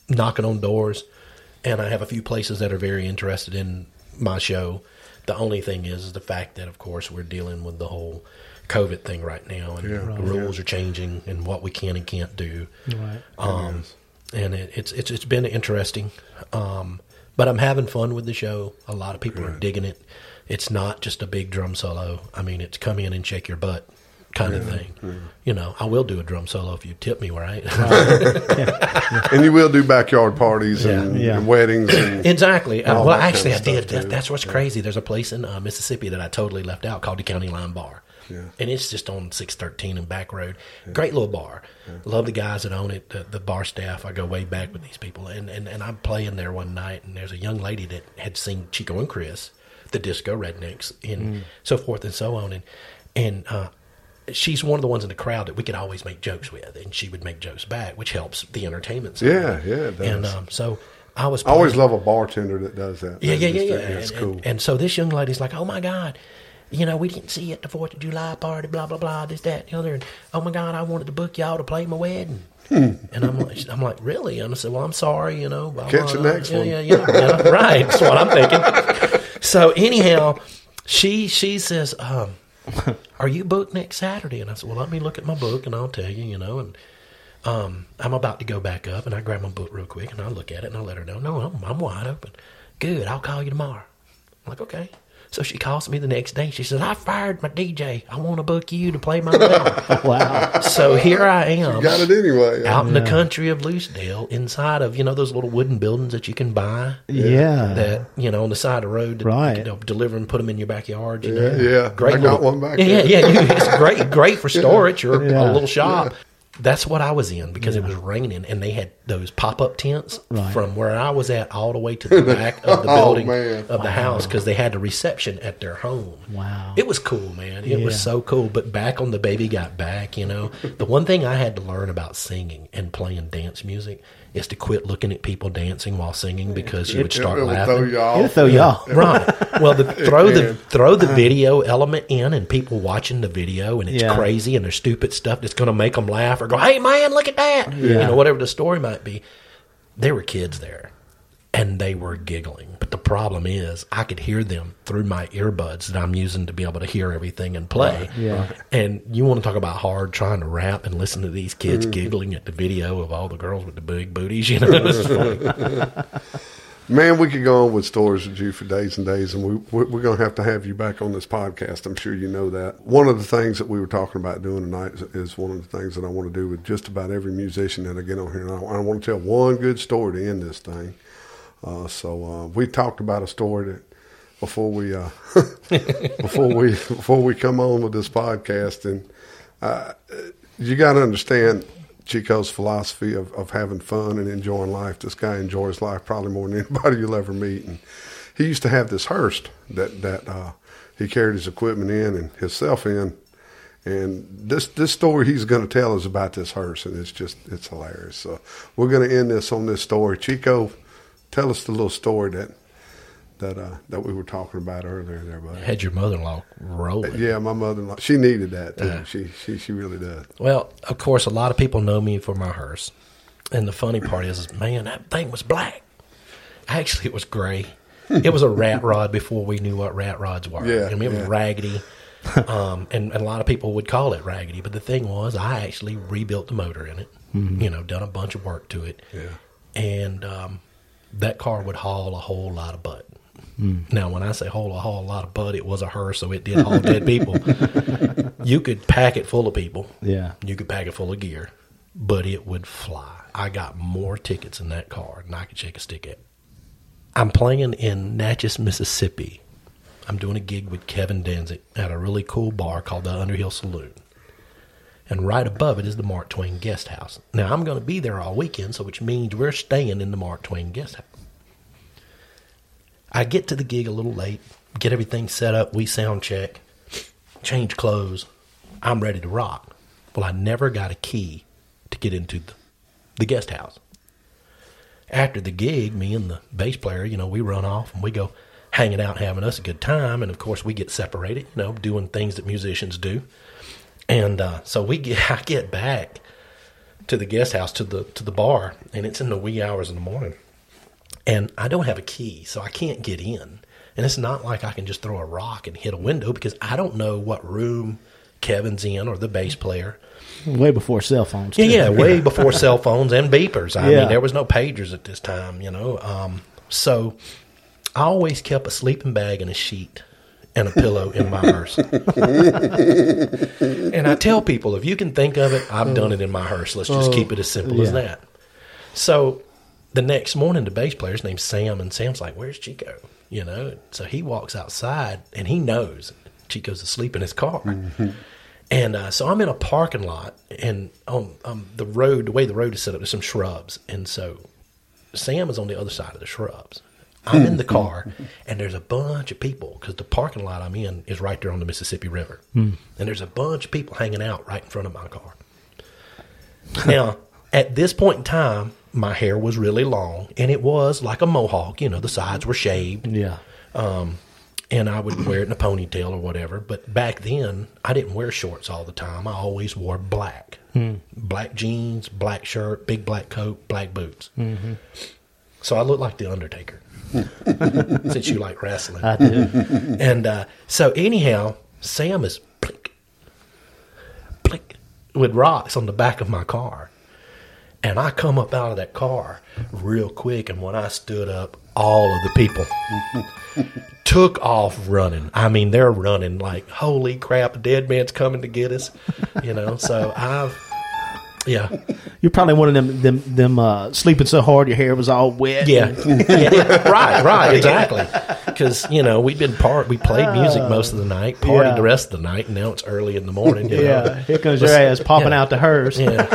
Speaker 4: knocking on doors, and I have a few places that are very interested in my show. The only thing is, is the fact that, of course, we're dealing with the whole COVID thing right now, and
Speaker 2: Yeah,
Speaker 4: the
Speaker 2: right.
Speaker 4: rules are changing, and what we can and can't do.
Speaker 3: Right.
Speaker 4: Um, and it, it's it's it's been interesting, um, but I'm having fun with the show. A lot of people are digging it. It's not just a big drum solo. I mean, it's come in and shake your butt kind of thing. You know, I will do a drum solo if you tip me right.
Speaker 2: And you will do backyard parties and,
Speaker 3: Yeah.
Speaker 2: and weddings. And,
Speaker 4: exactly. Well, actually, I
Speaker 2: kind of
Speaker 4: did. That, that's what's crazy. There's a place in uh, Mississippi that I totally left out called the County Line Bar.
Speaker 2: Yeah.
Speaker 4: And it's just on 613 and Back Road. Great little bar. Love the guys that own it, the, the bar staff. I go way back with these people. And, and, and I'm playing there one night, and there's a young lady that had seen Chico and Chris, the disco rednecks, and so forth and so on. And, and uh, she's one of the ones in the crowd that we could always make jokes with, and she would make jokes back, which helps the entertainment side.
Speaker 2: Yeah, yeah, it does.
Speaker 4: And um, so I was
Speaker 2: I always love a bartender that does that.
Speaker 4: yeah, yeah, yeah, yeah.
Speaker 2: It's
Speaker 4: and,
Speaker 2: cool.
Speaker 4: And, and so this young lady's like, "Oh my God, you know, we didn't see at the Fourth of July party, blah blah blah, this, that, the other." And oh my God, I wanted to book y'all to play my wedding.
Speaker 2: Hmm.
Speaker 4: And I'm like, I'm like, really? And I said, well, I'm sorry, you know. Blah,
Speaker 2: Catch
Speaker 4: blah,
Speaker 2: the next
Speaker 4: yeah,
Speaker 2: one.
Speaker 4: Yeah, yeah, yeah. Right. That's what I'm thinking. So anyhow, she she says, um, "Are you booked next Saturday?" And I said, "Well, let me look at my book, and I'll tell you." You know, and um, I'm about to go back up, and I grab my book real quick, and I look at it, and I let her know, "No, I'm, I'm wide open. Good, I'll call you tomorrow." I'm like, "Okay." So she calls me the next day. She says, "I fired my DJ. I want to book you to play my wedding."
Speaker 3: Wow.
Speaker 4: so here I am,
Speaker 2: Got it anyway.
Speaker 4: out in the country of Lucedale, inside of you know those little wooden buildings that you can buy
Speaker 3: Yeah.
Speaker 4: that you know on the side of the road, that
Speaker 3: Right.
Speaker 4: You know, deliver and put them in your backyard. You
Speaker 2: Yeah,
Speaker 4: know?
Speaker 2: yeah.
Speaker 4: great.
Speaker 2: I got
Speaker 4: little-
Speaker 2: one back
Speaker 4: Yeah,
Speaker 2: there.
Speaker 4: yeah, yeah. You, it's great, great for storage or
Speaker 3: Yeah.
Speaker 4: a little shop. That's what I was in because it was raining, and they had those pop up tents
Speaker 3: Right.
Speaker 4: from where I was at all the way to the back of the
Speaker 2: Oh,
Speaker 4: building
Speaker 2: man.
Speaker 4: of the house because they had a reception at their home.
Speaker 3: Wow.
Speaker 4: It was cool, man. It was so cool. But back on the baby got back, you know, the one thing I had to learn about singing and playing dance music is to quit looking at people dancing while singing because you would start
Speaker 2: it will
Speaker 4: laughing.
Speaker 2: throw you off.
Speaker 3: It'll throw you off.
Speaker 4: Right. Well, the, throw the throw the video element in, and people watching the video, and it's
Speaker 3: Yeah.
Speaker 4: crazy, and there's stupid stuff that's going to make them laugh or go, "Hey, man, look at that!" You know, whatever the story might be. There were kids there, and they were giggling. But the problem is, I could hear them through my earbuds that I'm using to be able to hear everything and play.
Speaker 3: Yeah.
Speaker 4: And you want to talk about hard trying to rap and listen to these kids mm-hmm. giggling at the video of all the girls with the big booties. You know.
Speaker 2: Man, we could go on with stories with you for days and days, and we, we- we're going to have to have you back on this podcast. I'm sure you know that. One of the things that we were talking about doing tonight is, is one of the things that I want to do with just about every musician that I get on here. And I, I want to tell one good story to end this thing. Uh, so uh, we talked about a story that before we uh, before we before we come on with this podcast, and uh, you got to understand Chico's philosophy of, of having fun and enjoying life. This guy enjoys life probably more than anybody you'll ever meet. And he used to have this hearse that that uh, he carried his equipment in and himself in, And this this story he's going to tell is about this hearse, and it's just it's hilarious. So we're going to end this on this story. Chico, tell us the little story that that uh, that we were talking about earlier, there, buddy.
Speaker 4: Had your mother-in-law rolling.
Speaker 2: Yeah, my mother-in-law, she needed that too.
Speaker 4: Yeah.
Speaker 2: She she she really does.
Speaker 4: Well, of course, a lot of people know me for my hearse, and the funny part is, is man, that thing was black. Actually, it was gray. It was a rat rod before we knew what rat rods were.
Speaker 2: Yeah,
Speaker 4: I mean, it was raggedy, um, and, and a lot of people would call it raggedy. But the thing was, I actually rebuilt the motor in it. You know, done a bunch of work to it,
Speaker 2: Yeah.
Speaker 4: and um, that car would haul a whole lot of butt. Hmm. Now, when I say haul a whole lot of butt, it was a hearse, so it did haul dead people. You could pack it full of people.
Speaker 3: Yeah.
Speaker 4: You could pack it full of gear, but it would fly. I got more tickets in that car than I could shake a stick at. I'm playing in Natchez, Mississippi. I'm doing a gig with Kevin Danzig at a really cool bar called the Underhill Saloon. And right above it is the Mark Twain Guest House. Now, I'm going to be there all weekend, so which means we're staying in the Mark Twain Guest House. I get to the gig a little late, get everything set up, we sound check, change clothes. I'm ready to rock. Well, I never got a key to get into the, the guest house. After the gig, me and the bass player, you know, we run off and we go hanging out, having us a good time. And of course, we get separated, you know, doing things that musicians do. And uh, so we get, I get back to the guest house to the to the bar, and it's in the wee hours in the morning and I don't have a key, so I can't get in. And it's not like I can just throw a rock and hit a window because I don't know what room Kevin's in or the bass player.
Speaker 3: Way before cell phones.
Speaker 4: Yeah, yeah, way before cell phones and beepers. I
Speaker 3: Yeah.
Speaker 4: mean, there was no pagers at this time, you know. Um, so I always kept a sleeping bag and a sheet and a pillow in my hearse. and I tell people, if you can think of it, I've done it in my hearse. Let's just keep it as simple as that. So the next morning, the bass player's named Sam, and Sam's like, "Where's Chico?" You know. So he walks outside, and he knows Chico's asleep in his car. And uh, so I'm in a parking lot, and on um, the road, the way the road is set up, there's some shrubs, and so Sam is on the other side of the shrubs. I'm in the hmm. car, and there's a bunch of people because the parking lot I'm in is right there on the Mississippi River, hmm. and there's a bunch of people hanging out right in front of my car. now, at this point in time, my hair was really long, and it was like a mohawk. You know, the sides were shaved,
Speaker 3: Yeah.
Speaker 4: Um, and I would wear it in a ponytail or whatever. But back then, I didn't wear shorts all the time. I always wore black, hmm. black jeans, black shirt, big black coat, black boots. Mm-hmm. So I looked like the Undertaker, since you like wrestling.
Speaker 3: I do.
Speaker 4: And uh, so, anyhow, Sam is plick, plick with rocks on the back of my car. And I come up out of that car real quick, and when I stood up, all of the people took off running. I mean, they're running like, holy crap, a dead man's coming to get us. You know, so I've, yeah,
Speaker 3: You're probably one of them them them uh, sleeping so hard your hair was all wet.
Speaker 4: yeah, yeah, yeah. right, right, exactly. Because you know we've been part, we played music most of the night, partied
Speaker 3: Yeah.
Speaker 4: the rest of the night, and now it's early in the morning. You know?
Speaker 3: Yeah. Here comes your ass popping
Speaker 4: yeah.
Speaker 3: out the hers.
Speaker 4: Yeah.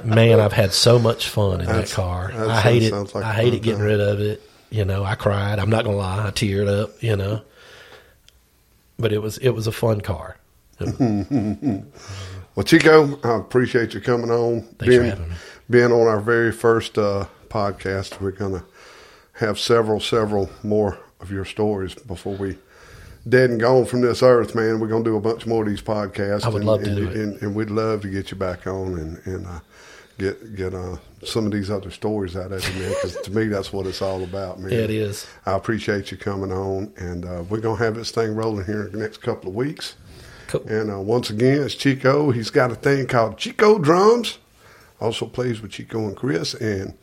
Speaker 4: Man, I've had so much fun in
Speaker 2: That's-
Speaker 4: that car.
Speaker 2: that
Speaker 4: I hate it.
Speaker 2: sounds like
Speaker 4: I
Speaker 2: a
Speaker 4: hate it getting
Speaker 2: time.
Speaker 4: rid of it. You know, I cried. I'm not gonna lie. I teared up. You know, but it was it was a fun car.
Speaker 2: Well, Chico, I appreciate you coming on.
Speaker 4: Thanks for
Speaker 2: being,
Speaker 4: having me.
Speaker 2: Being on our very first uh, podcast, we're going to have several, several more of your stories before we dead and gone from this earth, man. We're going to do a bunch more of these podcasts.
Speaker 4: I would
Speaker 2: and,
Speaker 4: love to
Speaker 2: and,
Speaker 4: do it.
Speaker 2: And, and we'd love to get you back on and, and uh, get get uh, some of these other stories out of you, man, because to me, that's what it's all about, man.
Speaker 4: Yeah, it is.
Speaker 2: I appreciate you coming on, and uh, we're going to have this thing rolling here in the next couple of weeks.
Speaker 4: Cool.
Speaker 2: And uh, once again, it's Chico. He's got a thing called Chico Drums. Also plays with Chico and Chris and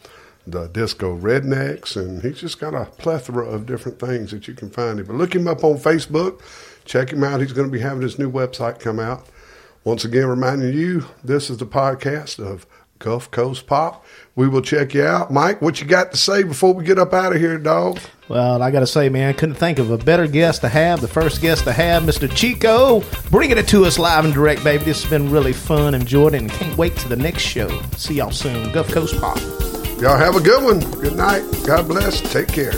Speaker 2: the Disco Rednecks. And he's just got a plethora of different things that you can find him. But look him up on Facebook. Check him out. He's going to be having his new website come out. Once again, reminding you, this is the podcast of Gulf Coast Pop. We will check you out. Mike, what you got to say before we get up out of here, dog?
Speaker 3: Well, I got to say, man, I couldn't think of a better guest to have. The first guest to have, Mr. Chico, bringing it to us live and direct, baby. This has been really fun. Enjoyed it, and can't wait to the next show. See y'all soon. Gulf Coast Pop.
Speaker 2: Y'all have a good one. Good night. God bless. Take care.